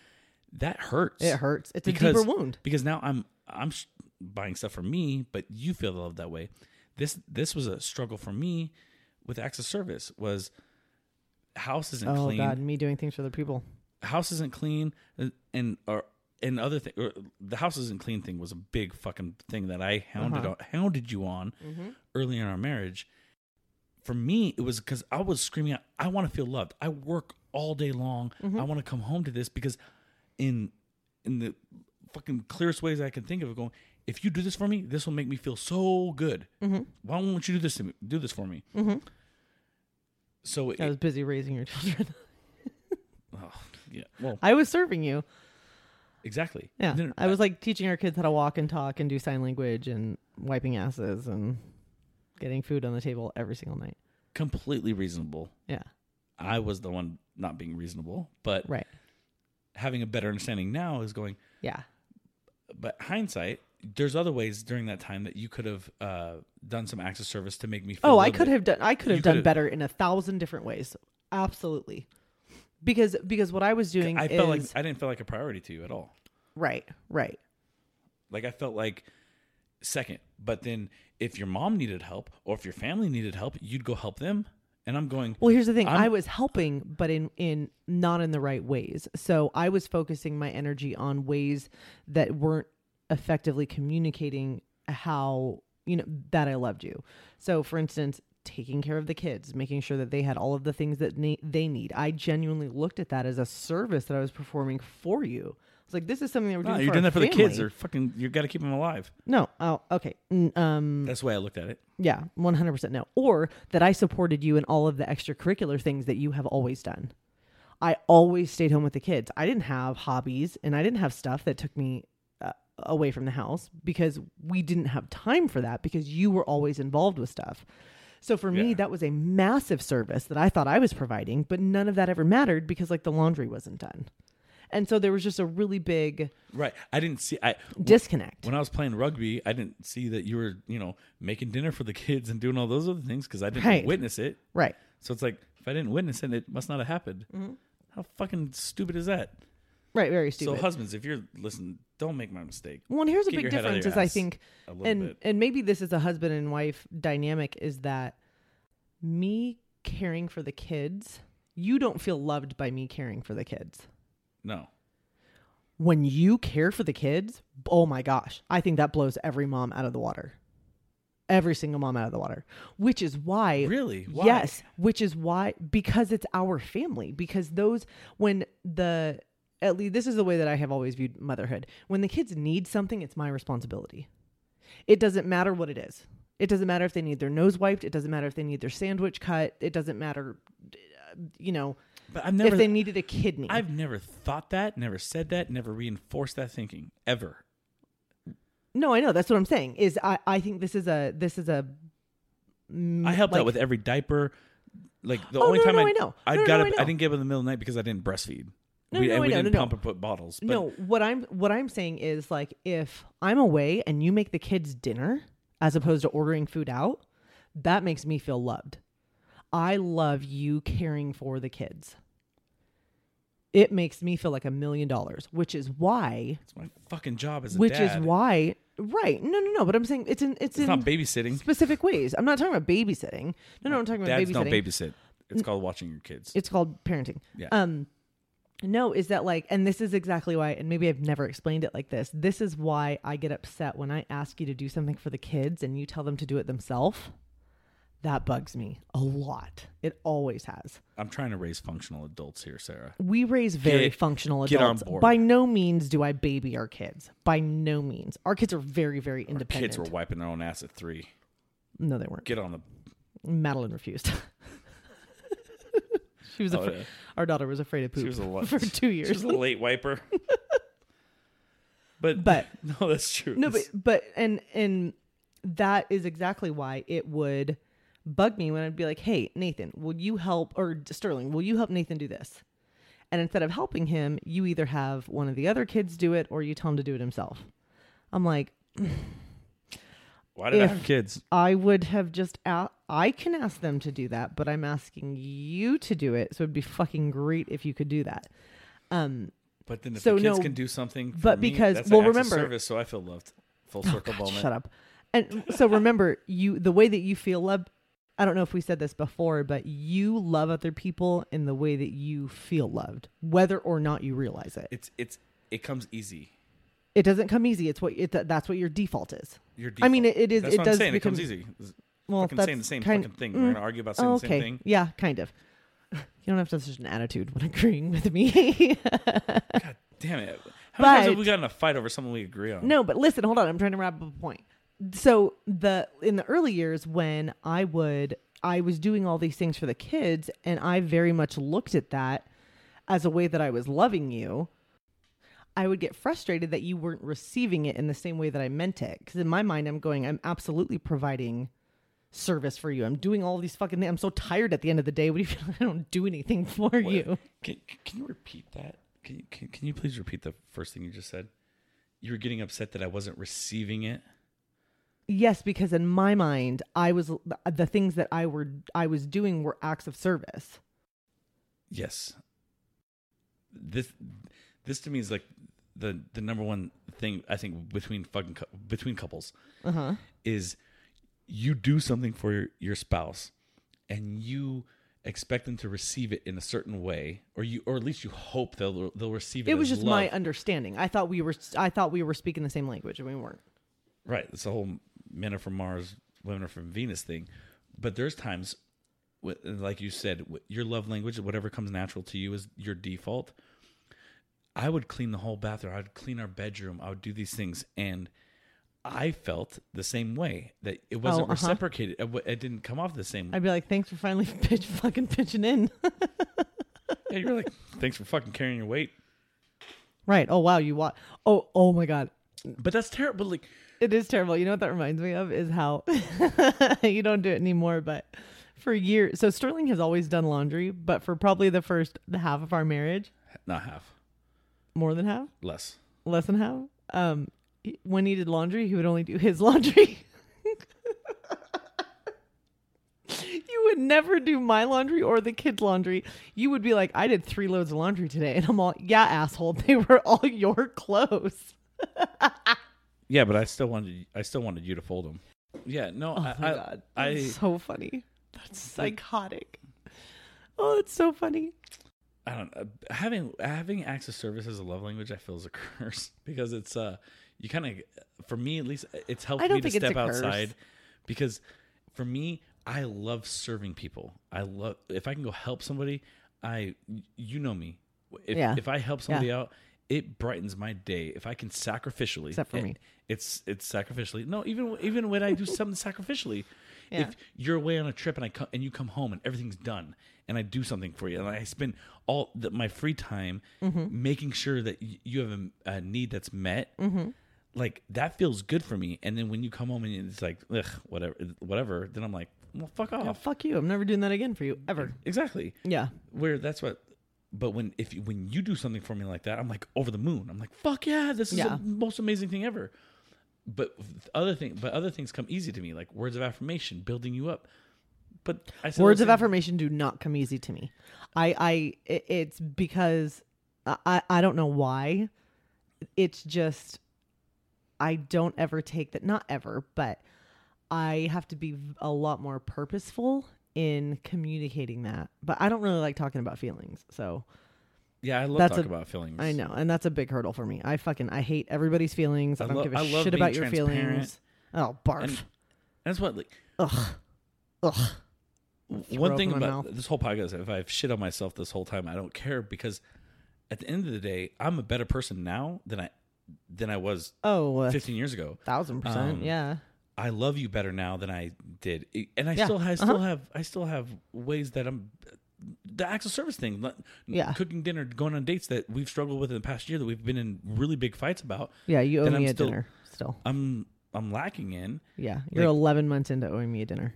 That hurts. It hurts. It's a deeper wound. because now I'm I'm sh- buying stuff for me, but you feel the love that way. This this was a struggle for me with acts of service. Was house isn't Oh clean. god, me doing things for other people. House isn't clean, uh, and or and other thing. Or the house isn't clean thing was a big fucking thing that I hounded Uh-huh. on, hounded you on early in our marriage. For me, it was because I was screaming out, "I want to feel loved. I work all day long. I want to come home to this because." in in the fucking clearest ways I can think of, going, if you do this for me, this will make me feel so good. Mm-hmm. Why won't you do this to me? Do this for me. So it, I was busy raising your children. oh, yeah, well, I was serving you. Exactly. Yeah. No, no, I was like teaching our kids how to walk and talk and do sign language and wiping asses and getting food on the table every single night. completely reasonable. Yeah. I was the one not being reasonable, but Right. having a better understanding now is going. Yeah. But hindsight, there's other ways during that time that you could have uh, done some acts of service to make me. feel Oh, I could bit- have done I could You have done could've- better in a thousand different ways. Absolutely. Because because what I was doing I is felt like I didn't feel like a priority to you at all. right, right. Like I felt like second. But then if your mom needed help or if your family needed help, you'd go help them. And I'm going, Well, here's the thing. I'm- i was helping, but in in not in the right ways. So I was focusing my energy on ways that weren't effectively communicating how you know that I loved you. So, for instance, taking care of the kids, making sure that they had all of the things that ne- they need. I genuinely looked at that as a service that I was performing for you. It's like this is something that we're no, doing. you're for doing that for the kids. family." They're fucking, you got to keep them alive. no. Oh, okay. N- Um, That's the way I looked at it. yeah, 100% no. Or that I supported you in all of the extracurricular things that you have always done. I always stayed home with the kids. I didn't have hobbies and I didn't have stuff that took me uh, away from the house because we didn't have time for that because you were always involved with stuff. So for me, Yeah. that was a massive service that I thought I was providing, but none of that ever mattered because like the laundry wasn't done. And so there was just a really big Right. I didn't see, I, disconnect. when I was playing rugby, I didn't see that you were, you know, making dinner for the kids and doing all those other things because I didn't Right. witness it. right. So it's like, if I didn't witness it, it must not have happened. Mm-hmm. How fucking stupid is that? Right, very stupid. So, husbands, if you're listening, don't make my mistake. well, and here's a big your head out of difference is I think and bit. and maybe this is a husband and wife dynamic is that me caring for the kids you don't feel loved by me caring for the kids No. when you care for the kids oh my gosh i think that blows every mom out of the water every single mom out of the water which is why Really? Why? Yes, which is why because it's our family. Because those when the at least this is the way that I have always viewed motherhood. When the kids need something, it's my responsibility. It doesn't matter what it is. It doesn't matter if they need their nose wiped. It doesn't matter if they need their sandwich cut. It doesn't matter, uh, you know, But I've never, if they needed a kidney. I've never thought that, never said that, never reinforced that thinking ever. No, I know. That's what I'm saying. Is I, I think this is a this is a I helped like- out with every diaper. Like the Oh, only no, time no, I, I know. I No, got up, I I, didn't get up in the middle of the night because I didn't breastfeed. No, we, no, and we know, didn't no, no. pump and put bottles. But no, what I'm what I'm saying is like if I'm away and you make the kids dinner as opposed to ordering food out, that makes me feel loved. I love you caring for the kids. It makes me feel like a million dollars, which is why it's my fucking job as a which dad. is why right. No, no, no, but I'm saying it's in it's, it's in not babysitting. specific ways. I'm not talking about babysitting. No, no, I'm talking about Dads babysitting. don't babysit. It's called watching your kids. It's called parenting. Yeah. Um no, is that like and this is exactly why and maybe I've never explained it like this. This is why I get upset when I ask you to do something for the kids and you tell them to do it themselves. That bugs me a lot. It always has. I'm trying to raise functional adults here, Sarah. We raise very Get- functional get on adults. board. By no means do I baby our kids. By no means. Our kids are very, very Our independent. kids were wiping their own ass at three. no, they weren't. Get on the. Madeline refused. she was Oh, afraid. yeah. Our daughter was afraid of poop She was a for two years. She was a late wiper. but But- no, that's true. No, but but and and that is exactly why it would bug me when I'd be like, "Hey, Nathan, will you help?" or Sterling, "Will you help Nathan do this?" And instead of helping him, you either have one of the other kids do it or you tell him to do it himself. I'm like, why did I have kids? I would have just a- I can ask them to do that, but I'm asking you to do it. So it'd be fucking great if you could do that. Um, But then if so the kids no, can do something, for but me, because- that's well, an remember- service, so I feel loved. Full Oh, circle God, moment. Shut up. And so remember, you the way that you feel loved. I don't know if we said this before, but you love other people in the way that you feel loved, whether or not you realize it. It's it's it comes easy. It doesn't come easy. It's what it, that's what your default is. Your default. I mean, it- it is- That's it what does I'm saying. become- it comes easy. It's Well, fucking that's saying the same kind- fucking thing. mm, We're gonna argue about saying Oh, the same thing. yeah, kind of. You don't have to have such an attitude when agreeing with me. God damn it! How many times have we gotten in a fight over something we agree on? No, but listen, hold on. I'm trying to wrap up a point. So the in the early years when I would I was doing all these things for the kids and I very much looked at that as a way that I was loving you. I would get frustrated that you weren't receiving it in the same way that I meant it. Because in my mind, I'm going, I'm absolutely providing service for you. I'm doing all these fucking things. I'm so tired at the end of the day. What do you feel like I don't do anything for What? you? Can, can you repeat that? Can you, can, can you please repeat the first thing you just said? You were getting upset that I wasn't receiving it. Yes, because in my mind, I was the things that I were I was doing were acts of service. Yes. This this to me is like the the number one thing I think between fucking between couples Uh huh. is you do something for your, your spouse and you expect them to receive it in a certain way or you or at least you hope they'll they'll receive it It was as just my understanding. I thought we were I thought we were speaking the same language, and we weren't. Right. It's the whole men are from Mars, women are from Venus thing. But there's times, like you said, your love language, whatever comes natural to you is your default. I would clean the whole bathroom. I would clean our bedroom. I would do these things. And I felt the same way that it wasn't uh-huh. reciprocated. It, w- it didn't come off the same. I'd be like, "Thanks for finally pitch, fucking pitching in." yeah, you're like, thanks for fucking carrying your weight. right. Oh wow, you watch. Oh oh my god, But that's terrible. Like, it is terrible. You know what that reminds me of is how you don't do it anymore, but for years. So Sterling has always done laundry, but for probably the first the half of our marriage, not half, more than half, less. less than half. Um, he- when he did laundry, he would only do his laundry. you would never do my laundry or the kids' laundry. You would be like, I did three loads of laundry today. And I'm all, yeah, asshole. They were all your clothes. Yeah, but I still wanted I still wanted you to fold them. Yeah, no, Oh I, my I, God. I That's so funny. That's psychotic. Oh, it's so funny. I don't know. Having having acts of service as a love language, I feel is a curse because it's uh you kind of for me at least it's helped me to step a curse. outside because for me I love serving people. I love if I can go help somebody. I you know me. If Yeah. if I help somebody out, it brightens my day. If I can sacrificially, Except for it- me. it's it's sacrificially. No, even even when I do something sacrificially, Yeah. if you're away on a trip and I come and you come home and everything's done and I do something for you and I spend all the, my free time Mm-hmm. making sure that y- you have a, a need that's met. Mm-hmm. like that feels good for me. And then when you come home and it's like, ugh, whatever, whatever, then I'm like, well, fuck off. Yeah, fuck you. I'm never doing that again for you ever. Exactly. Yeah. Where that's what. But when if you, when you do something for me like that, I'm like over the moon. I'm like, fuck yeah, this is Yeah. the most amazing thing ever. But other thing, but other things come easy to me, like words of affirmation, building you up. But I said Words of affirmation do not come easy to me. I, I, it's because I, I don't know why. It's just, I don't ever take that. Not ever, but I have to be a lot more purposeful in communicating that. But I don't really like talking about feelings, so Yeah, I love That's talking a- about feelings. I know, and that's a big hurdle for me. I fucking I hate everybody's feelings. I, I don't lo- give a shit about your feelings. Oh, barf. And that's what like Ugh. Ugh. one thing about mouth. this whole podcast. If I've shit on myself this whole time, I don't care because at the end of the day, I'm a better person now than I than I was Oh, a 15 years ago. thousand percent. Um, yeah. I love you better now than I did, and I Yeah, still I uh-huh. still have I still have ways that I'm the acts of service thing, Yeah. cooking dinner, going on dates that we've struggled with in the past year that we've been in really big fights about. Yeah, you owe me I'm a still- dinner still. I'm I'm lacking in Yeah, you're like- 11 months into owing me a dinner.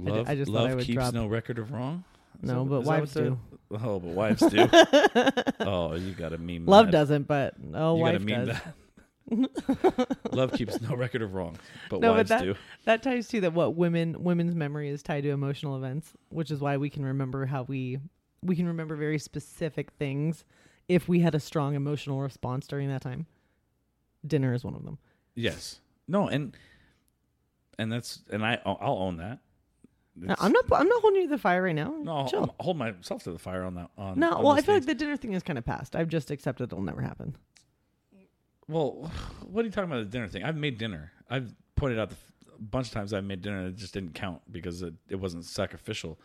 I love. I just thought I love would keeps drop- no record of wrong. No, but is that what wives do. Oh, but wives do. oh, you got to meme. Love that. doesn't, but oh, You wife does. that. Love keeps no record of wrong, but No, but wives that- do. That ties to that what women women's memory is tied to emotional events, which is why we can remember how we we can remember very specific things if we had a strong emotional response during that time. Dinner is one of them. Yes. No, and and that's and I I'll own that. No, I'm not I'm not holding you to the fire right now. No, I'll, Chill. I'll hold myself to the fire on that. On, no, well, I feel like the dinner thing is kind of past. I've just accepted it'll never happen. Well, what are you talking about? The dinner thing? I've made dinner. I've pointed out the, f- a bunch of times I've made dinner. and It just didn't count because it, it wasn't sacrificial,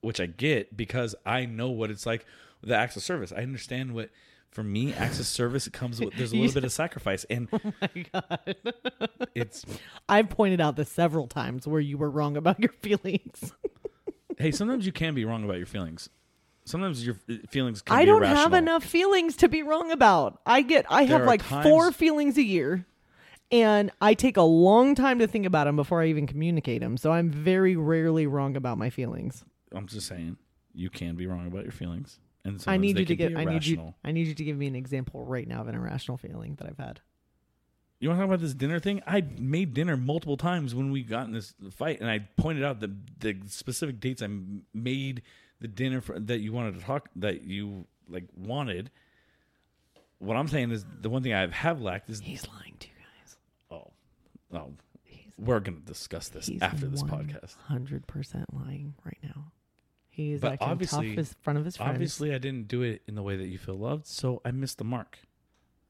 which I get because I know what it's like. The acts of service. I understand what. For me, acts of service comes with there's a little bit of sacrifice, and Oh my god. it's I've pointed out this several times where you were wrong about your feelings. hey. Sometimes you can be wrong about your feelings. Sometimes your feelings. Can I don't have enough feelings to be wrong about. I get I There have like times- four feelings a year and I take a long time to think about them before I even communicate them. So I'm very rarely wrong about my feelings. I'm just saying you can be wrong about your feelings, and I need you to get I need you. I need you to give me an example right now of an irrational feeling that I've had. You want to talk about this dinner thing? I made dinner multiple times when we got in this fight, and I pointed out the the specific dates I made the dinner for, that you wanted to talk that you like wanted. What I'm saying is the one thing I have lacked is He's lying to you guys. oh oh He's we're gonna discuss this after this podcast. Hundred percent lying right now. He's But acting tough obviously- in front of his friends. Obviously, I didn't do it in the way that you feel loved, so I missed the mark,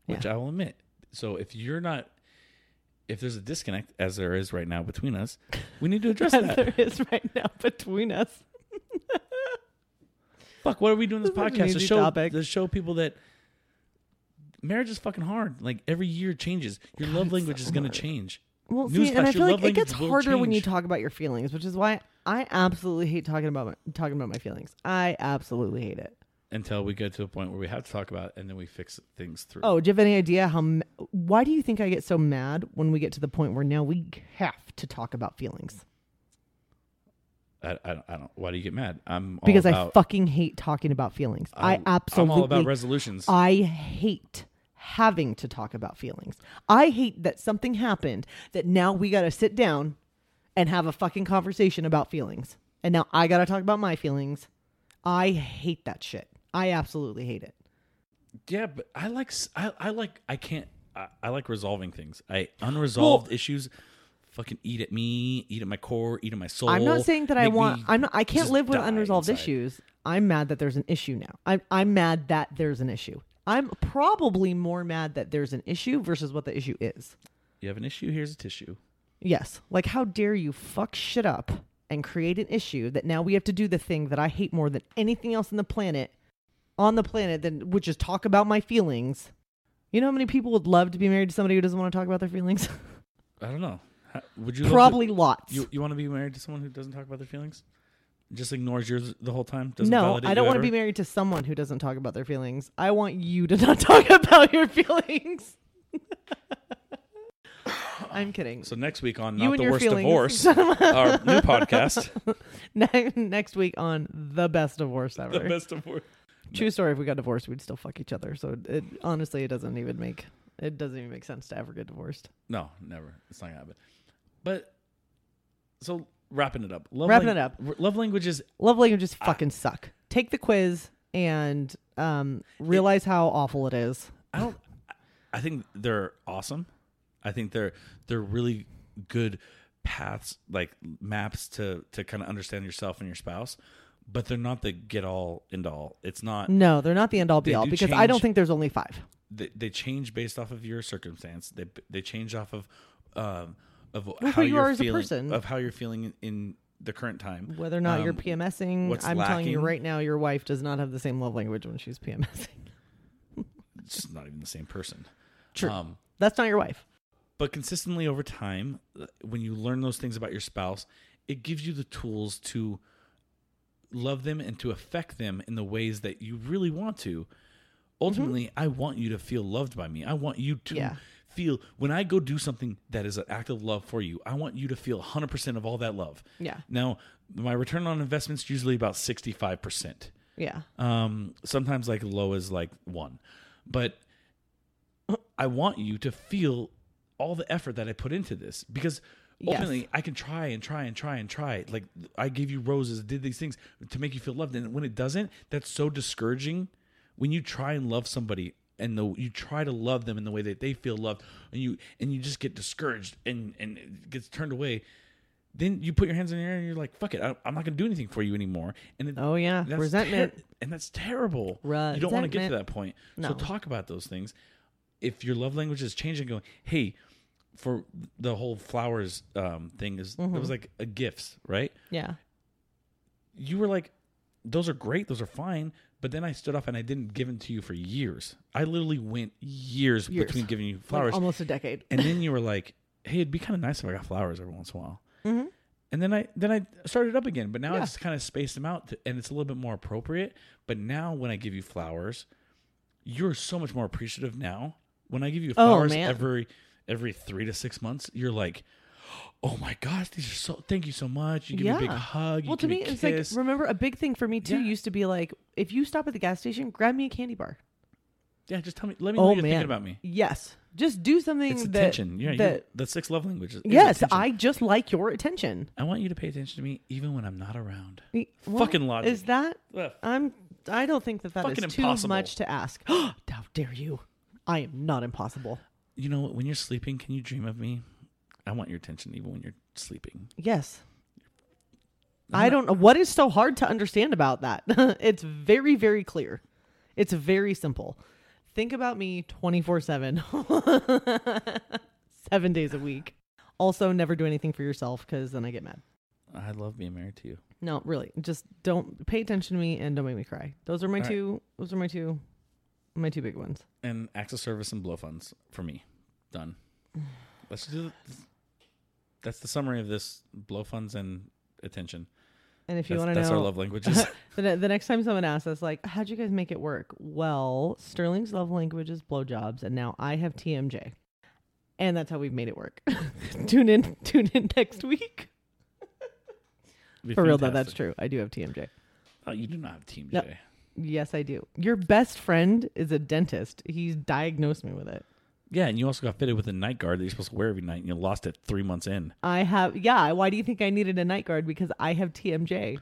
which Yeah. I will admit. So if you're not, if there's a disconnect, as there is right now between us, we need to address as that. there is right now between us. Fuck, what are we doing this This podcast to show topic. to show people that marriage is fucking hard. Like every year changes. Your love language so is going to change. Well, see, Newsflash, and I feel like it gets harder when you talk about your feelings, which is why I absolutely hate talking about my, talking about my feelings. I absolutely hate it. Until we get to a point where we have to talk about it and then we fix things through. Oh, do you have any idea how? Why do you think I get so mad when we get to the point where now we have to talk about feelings? I, I, don't- I don't. Why do you get mad? I'm Because I fucking hate talking about feelings. I, I'm- absolutely I'm all about resolutions. I hate having to talk about feelings. I hate that something happened that now we got to sit down and have a fucking conversation about feelings. And now I got to talk about my feelings. I hate that shit. I absolutely hate it. Yeah, but I like I, I like I can't I, I like resolving things. I unresolved issues fucking eat at me, eat at my core, eat at my soul. I'm not saying that I want I'm not I can't live with unresolved inside. issues. I'm mad that there's an issue now. I'm I'm mad that there's an issue. I'm probably more mad that there's an issue versus what the issue is. You have an issue, here's a tissue. Yes. Like, how dare you fuck shit up and create an issue that now we have to do the thing that I hate more than anything else in the planet, on the planet, than which is talk about my feelings. You know how many people would love to be married to somebody who doesn't want to talk about their feelings? I don't know. How- Would you love to- Probably lots. you you want to be married to someone who doesn't talk about their feelings? Just ignores yours the whole time? Doesn't no, I don't want to be married to someone who doesn't talk about their feelings. I want you to not talk about your feelings. I'm kidding. So next week on Not the Worst feelings. Divorce, our new podcast, Ne- Next week on the best divorce ever. the best divorce. True story. If we got divorced, we'd still fuck each other. So it honestly, it doesn't even make it doesn't even make sense to ever get divorced. No, never. It's not gonna happen. But so wrapping it up. Love Wrapping it up. r- Love languages. Love languages fucking suck. Take the quiz and um, realize how awful it is. I don't. I think they're awesome. I think they're they're really good paths, like maps to to kind of understand yourself and your spouse. But they're not the get all end all. It's not. No, they're not the end all be They all do because I don't change- think there's only five. They, they change based off of your circumstance. They they change off of um, of Well, how you you're are as a feeling person. of how you're feeling in, the current time. Whether or not you're Um, PMSing, what's I'm telling you right now, your wife does not have the same love language when she's PMSing. It's not even the same person. True. Um, That's not your wife. but consistently over time uh, when you learn those things about your spouse it gives you the tools to love them and to affect them in the ways that you really want to ultimately i want you to feel loved by me i want you to Yeah. Feel when i go do something that is an act of love for you i want you to feel 100% of all that love Yeah. now my return on investment is usually about 65% Yeah. um, sometimes like low as like one, but I want you to feel all the effort that I put into this because Yes. I can try and try and try and try. Like I gave you roses, did these things to make you feel loved, and when it doesn't, that's so discouraging. When you try and love somebody and the, you try to love them in the way that they feel loved, and you and you just get discouraged and and it gets turned away. Then you put your hands in the air and you're like, "Fuck it, I, I'm not going to do anything for you anymore." And it, Oh yeah. Resentment. ter- and that's terrible. Right you don't want to get to that point. So No. talk about those things. If your love language is changing, going, hey, for the whole flowers um, thing is it Mm-hmm. was like a gifts, right? yeah. You were like, those are great, those are fine. But then I stood up and I didn't give them to you for years. I literally went years, Years. between giving you flowers, almost a decade. and then you were like, hey, it'd be kind of nice if I got flowers every once in a while. Mhm. And then I then I started up again, but now I Yeah. just kind of spaced them out, to, and it's a little bit more appropriate. But now when I give you flowers, you're so much more appreciative now. When I give you Oh, flowers man. every every three to six months, you're like, oh my gosh, these are so. Thank you so much. You give me a big hug. You Well, to give me, it's like remember a big thing for me too Yeah. used to be like if you stop at the gas station, grab me a candy bar. yeah, just tell me. Let me know Oh what you're man, thinking about me. Yes, just do something It's that. attention. Yeah, that you the six love languages. is yes, attention. I just like your attention. I want you to pay attention to me even when I'm not around. Well, Fucking logic. Is that? Ugh. I'm. I don't think that that is Fucking too impossible. much to ask. How dare you? I am not impossible. You know, when you're sleeping, can you dream of me? I want your attention even when you're sleeping. Yes. I'm I don't know what is so hard to understand about that. it's very, very clear. It's very simple. Think about me 24 7, seven days a week. Also, never do anything for yourself because then I get mad. I love being married to you. No, really, just don't pay attention to me and don't make me cry. Those are my All right. two. Those are my two. My two big ones. And acts of service and blow funs for me. Done. Let's do That's the summary of this blow funs and attention. And if you want to that's know, our love languages. the, the next time someone asks us, like, how'd you guys make it work? Well, Sterling's love language is blowjobs, and now I have TMJ. And that's how we've made it work. tune in, tune in next week. For real though, that's true. I do have TMJ. Oh, you do not have TMJ. No. Yes, I do. Your best friend is a dentist. He's diagnosed me with it. Yeah, and you also got fitted with a night guard that you're supposed to wear every night, and you lost it three months in. I have, yeah. Why do you think I needed a night guard? Because I have TMJ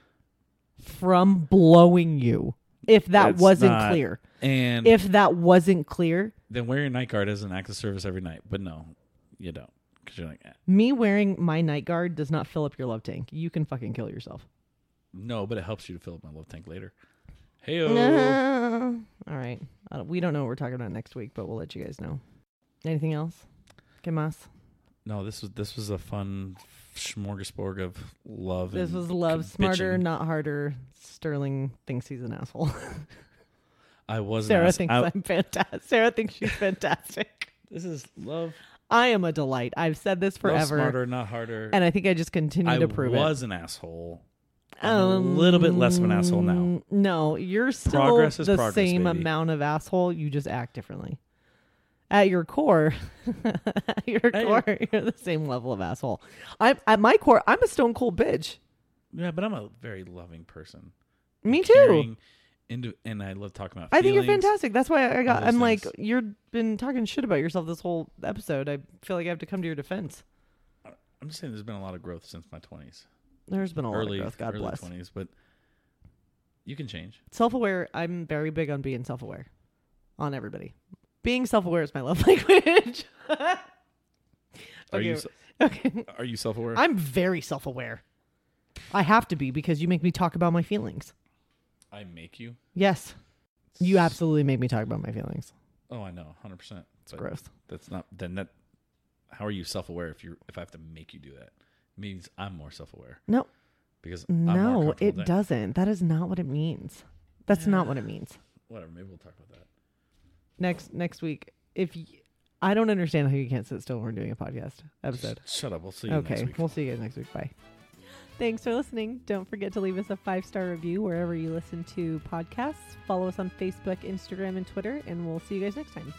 from blowing you. If that That's wasn't not- clear, And if that wasn't clear, then wear your night guard as an act of service every night. But no, you don't, because you're like, eh. me wearing my night guard does not fill up your love tank. You can fucking kill yourself. no, but it helps you to fill up my love tank later. Hey, All right. Uh, we don't know what we're talking about next week, but we'll let you guys know. Anything else? ¿Qué más? no, this was this was a fun smorgasbord of love. This was love, bitching. smarter, not harder. Sterling thinks he's an asshole. I was Sarah ass- thinks I- I'm fantastic. Sarah thinks she's fantastic. This is love. I am a delight. I've said this Love forever, smarter, not harder. and I think I just continue I to prove it. I was an asshole. I'm a little bit less of an asshole now. Um, No, you're still the progress, same baby. amount of asshole. You just act differently. At your core, at your At your- core, you're the same level of asshole. I'm at my core. I'm a stone cold bitch. Yeah, but I'm a very loving person. Me too. Into, and I love talking about. I think you're fantastic. That's why I got. I'm like, you've been talking shit about yourself this whole episode. I feel like I have to come to your defense. I'm just saying, there's been a lot of growth since my 20s, There's been a lot early, of growth. God early bless. 20s, but you can change. Self aware. I'm very big on being self aware, on everybody. Being self aware is my love language. Are you se- okay. are you self aware? I'm very self aware. I have to be because you make me talk about my feelings. I make you. Yes. You absolutely make me talk about my feelings. Oh, I know, hundred percent. It's gross. That's not. Then that. How are you self aware if you're if I have to make you do that? It means I'm more self aware No, because I'm no, it doesn't. That is not what it means. That's not what it means. Whatever. Maybe we'll talk about that. Next next week, if y- I don't understand how you can't sit still when we're doing a podcast episode. Shut up. We'll see you Okay, next week. we'll see you guys next week. Bye. Thanks for listening. Don't forget to leave us a five star review wherever you listen to podcasts. Follow us on Facebook, Instagram, and Twitter, and we'll see you guys next time.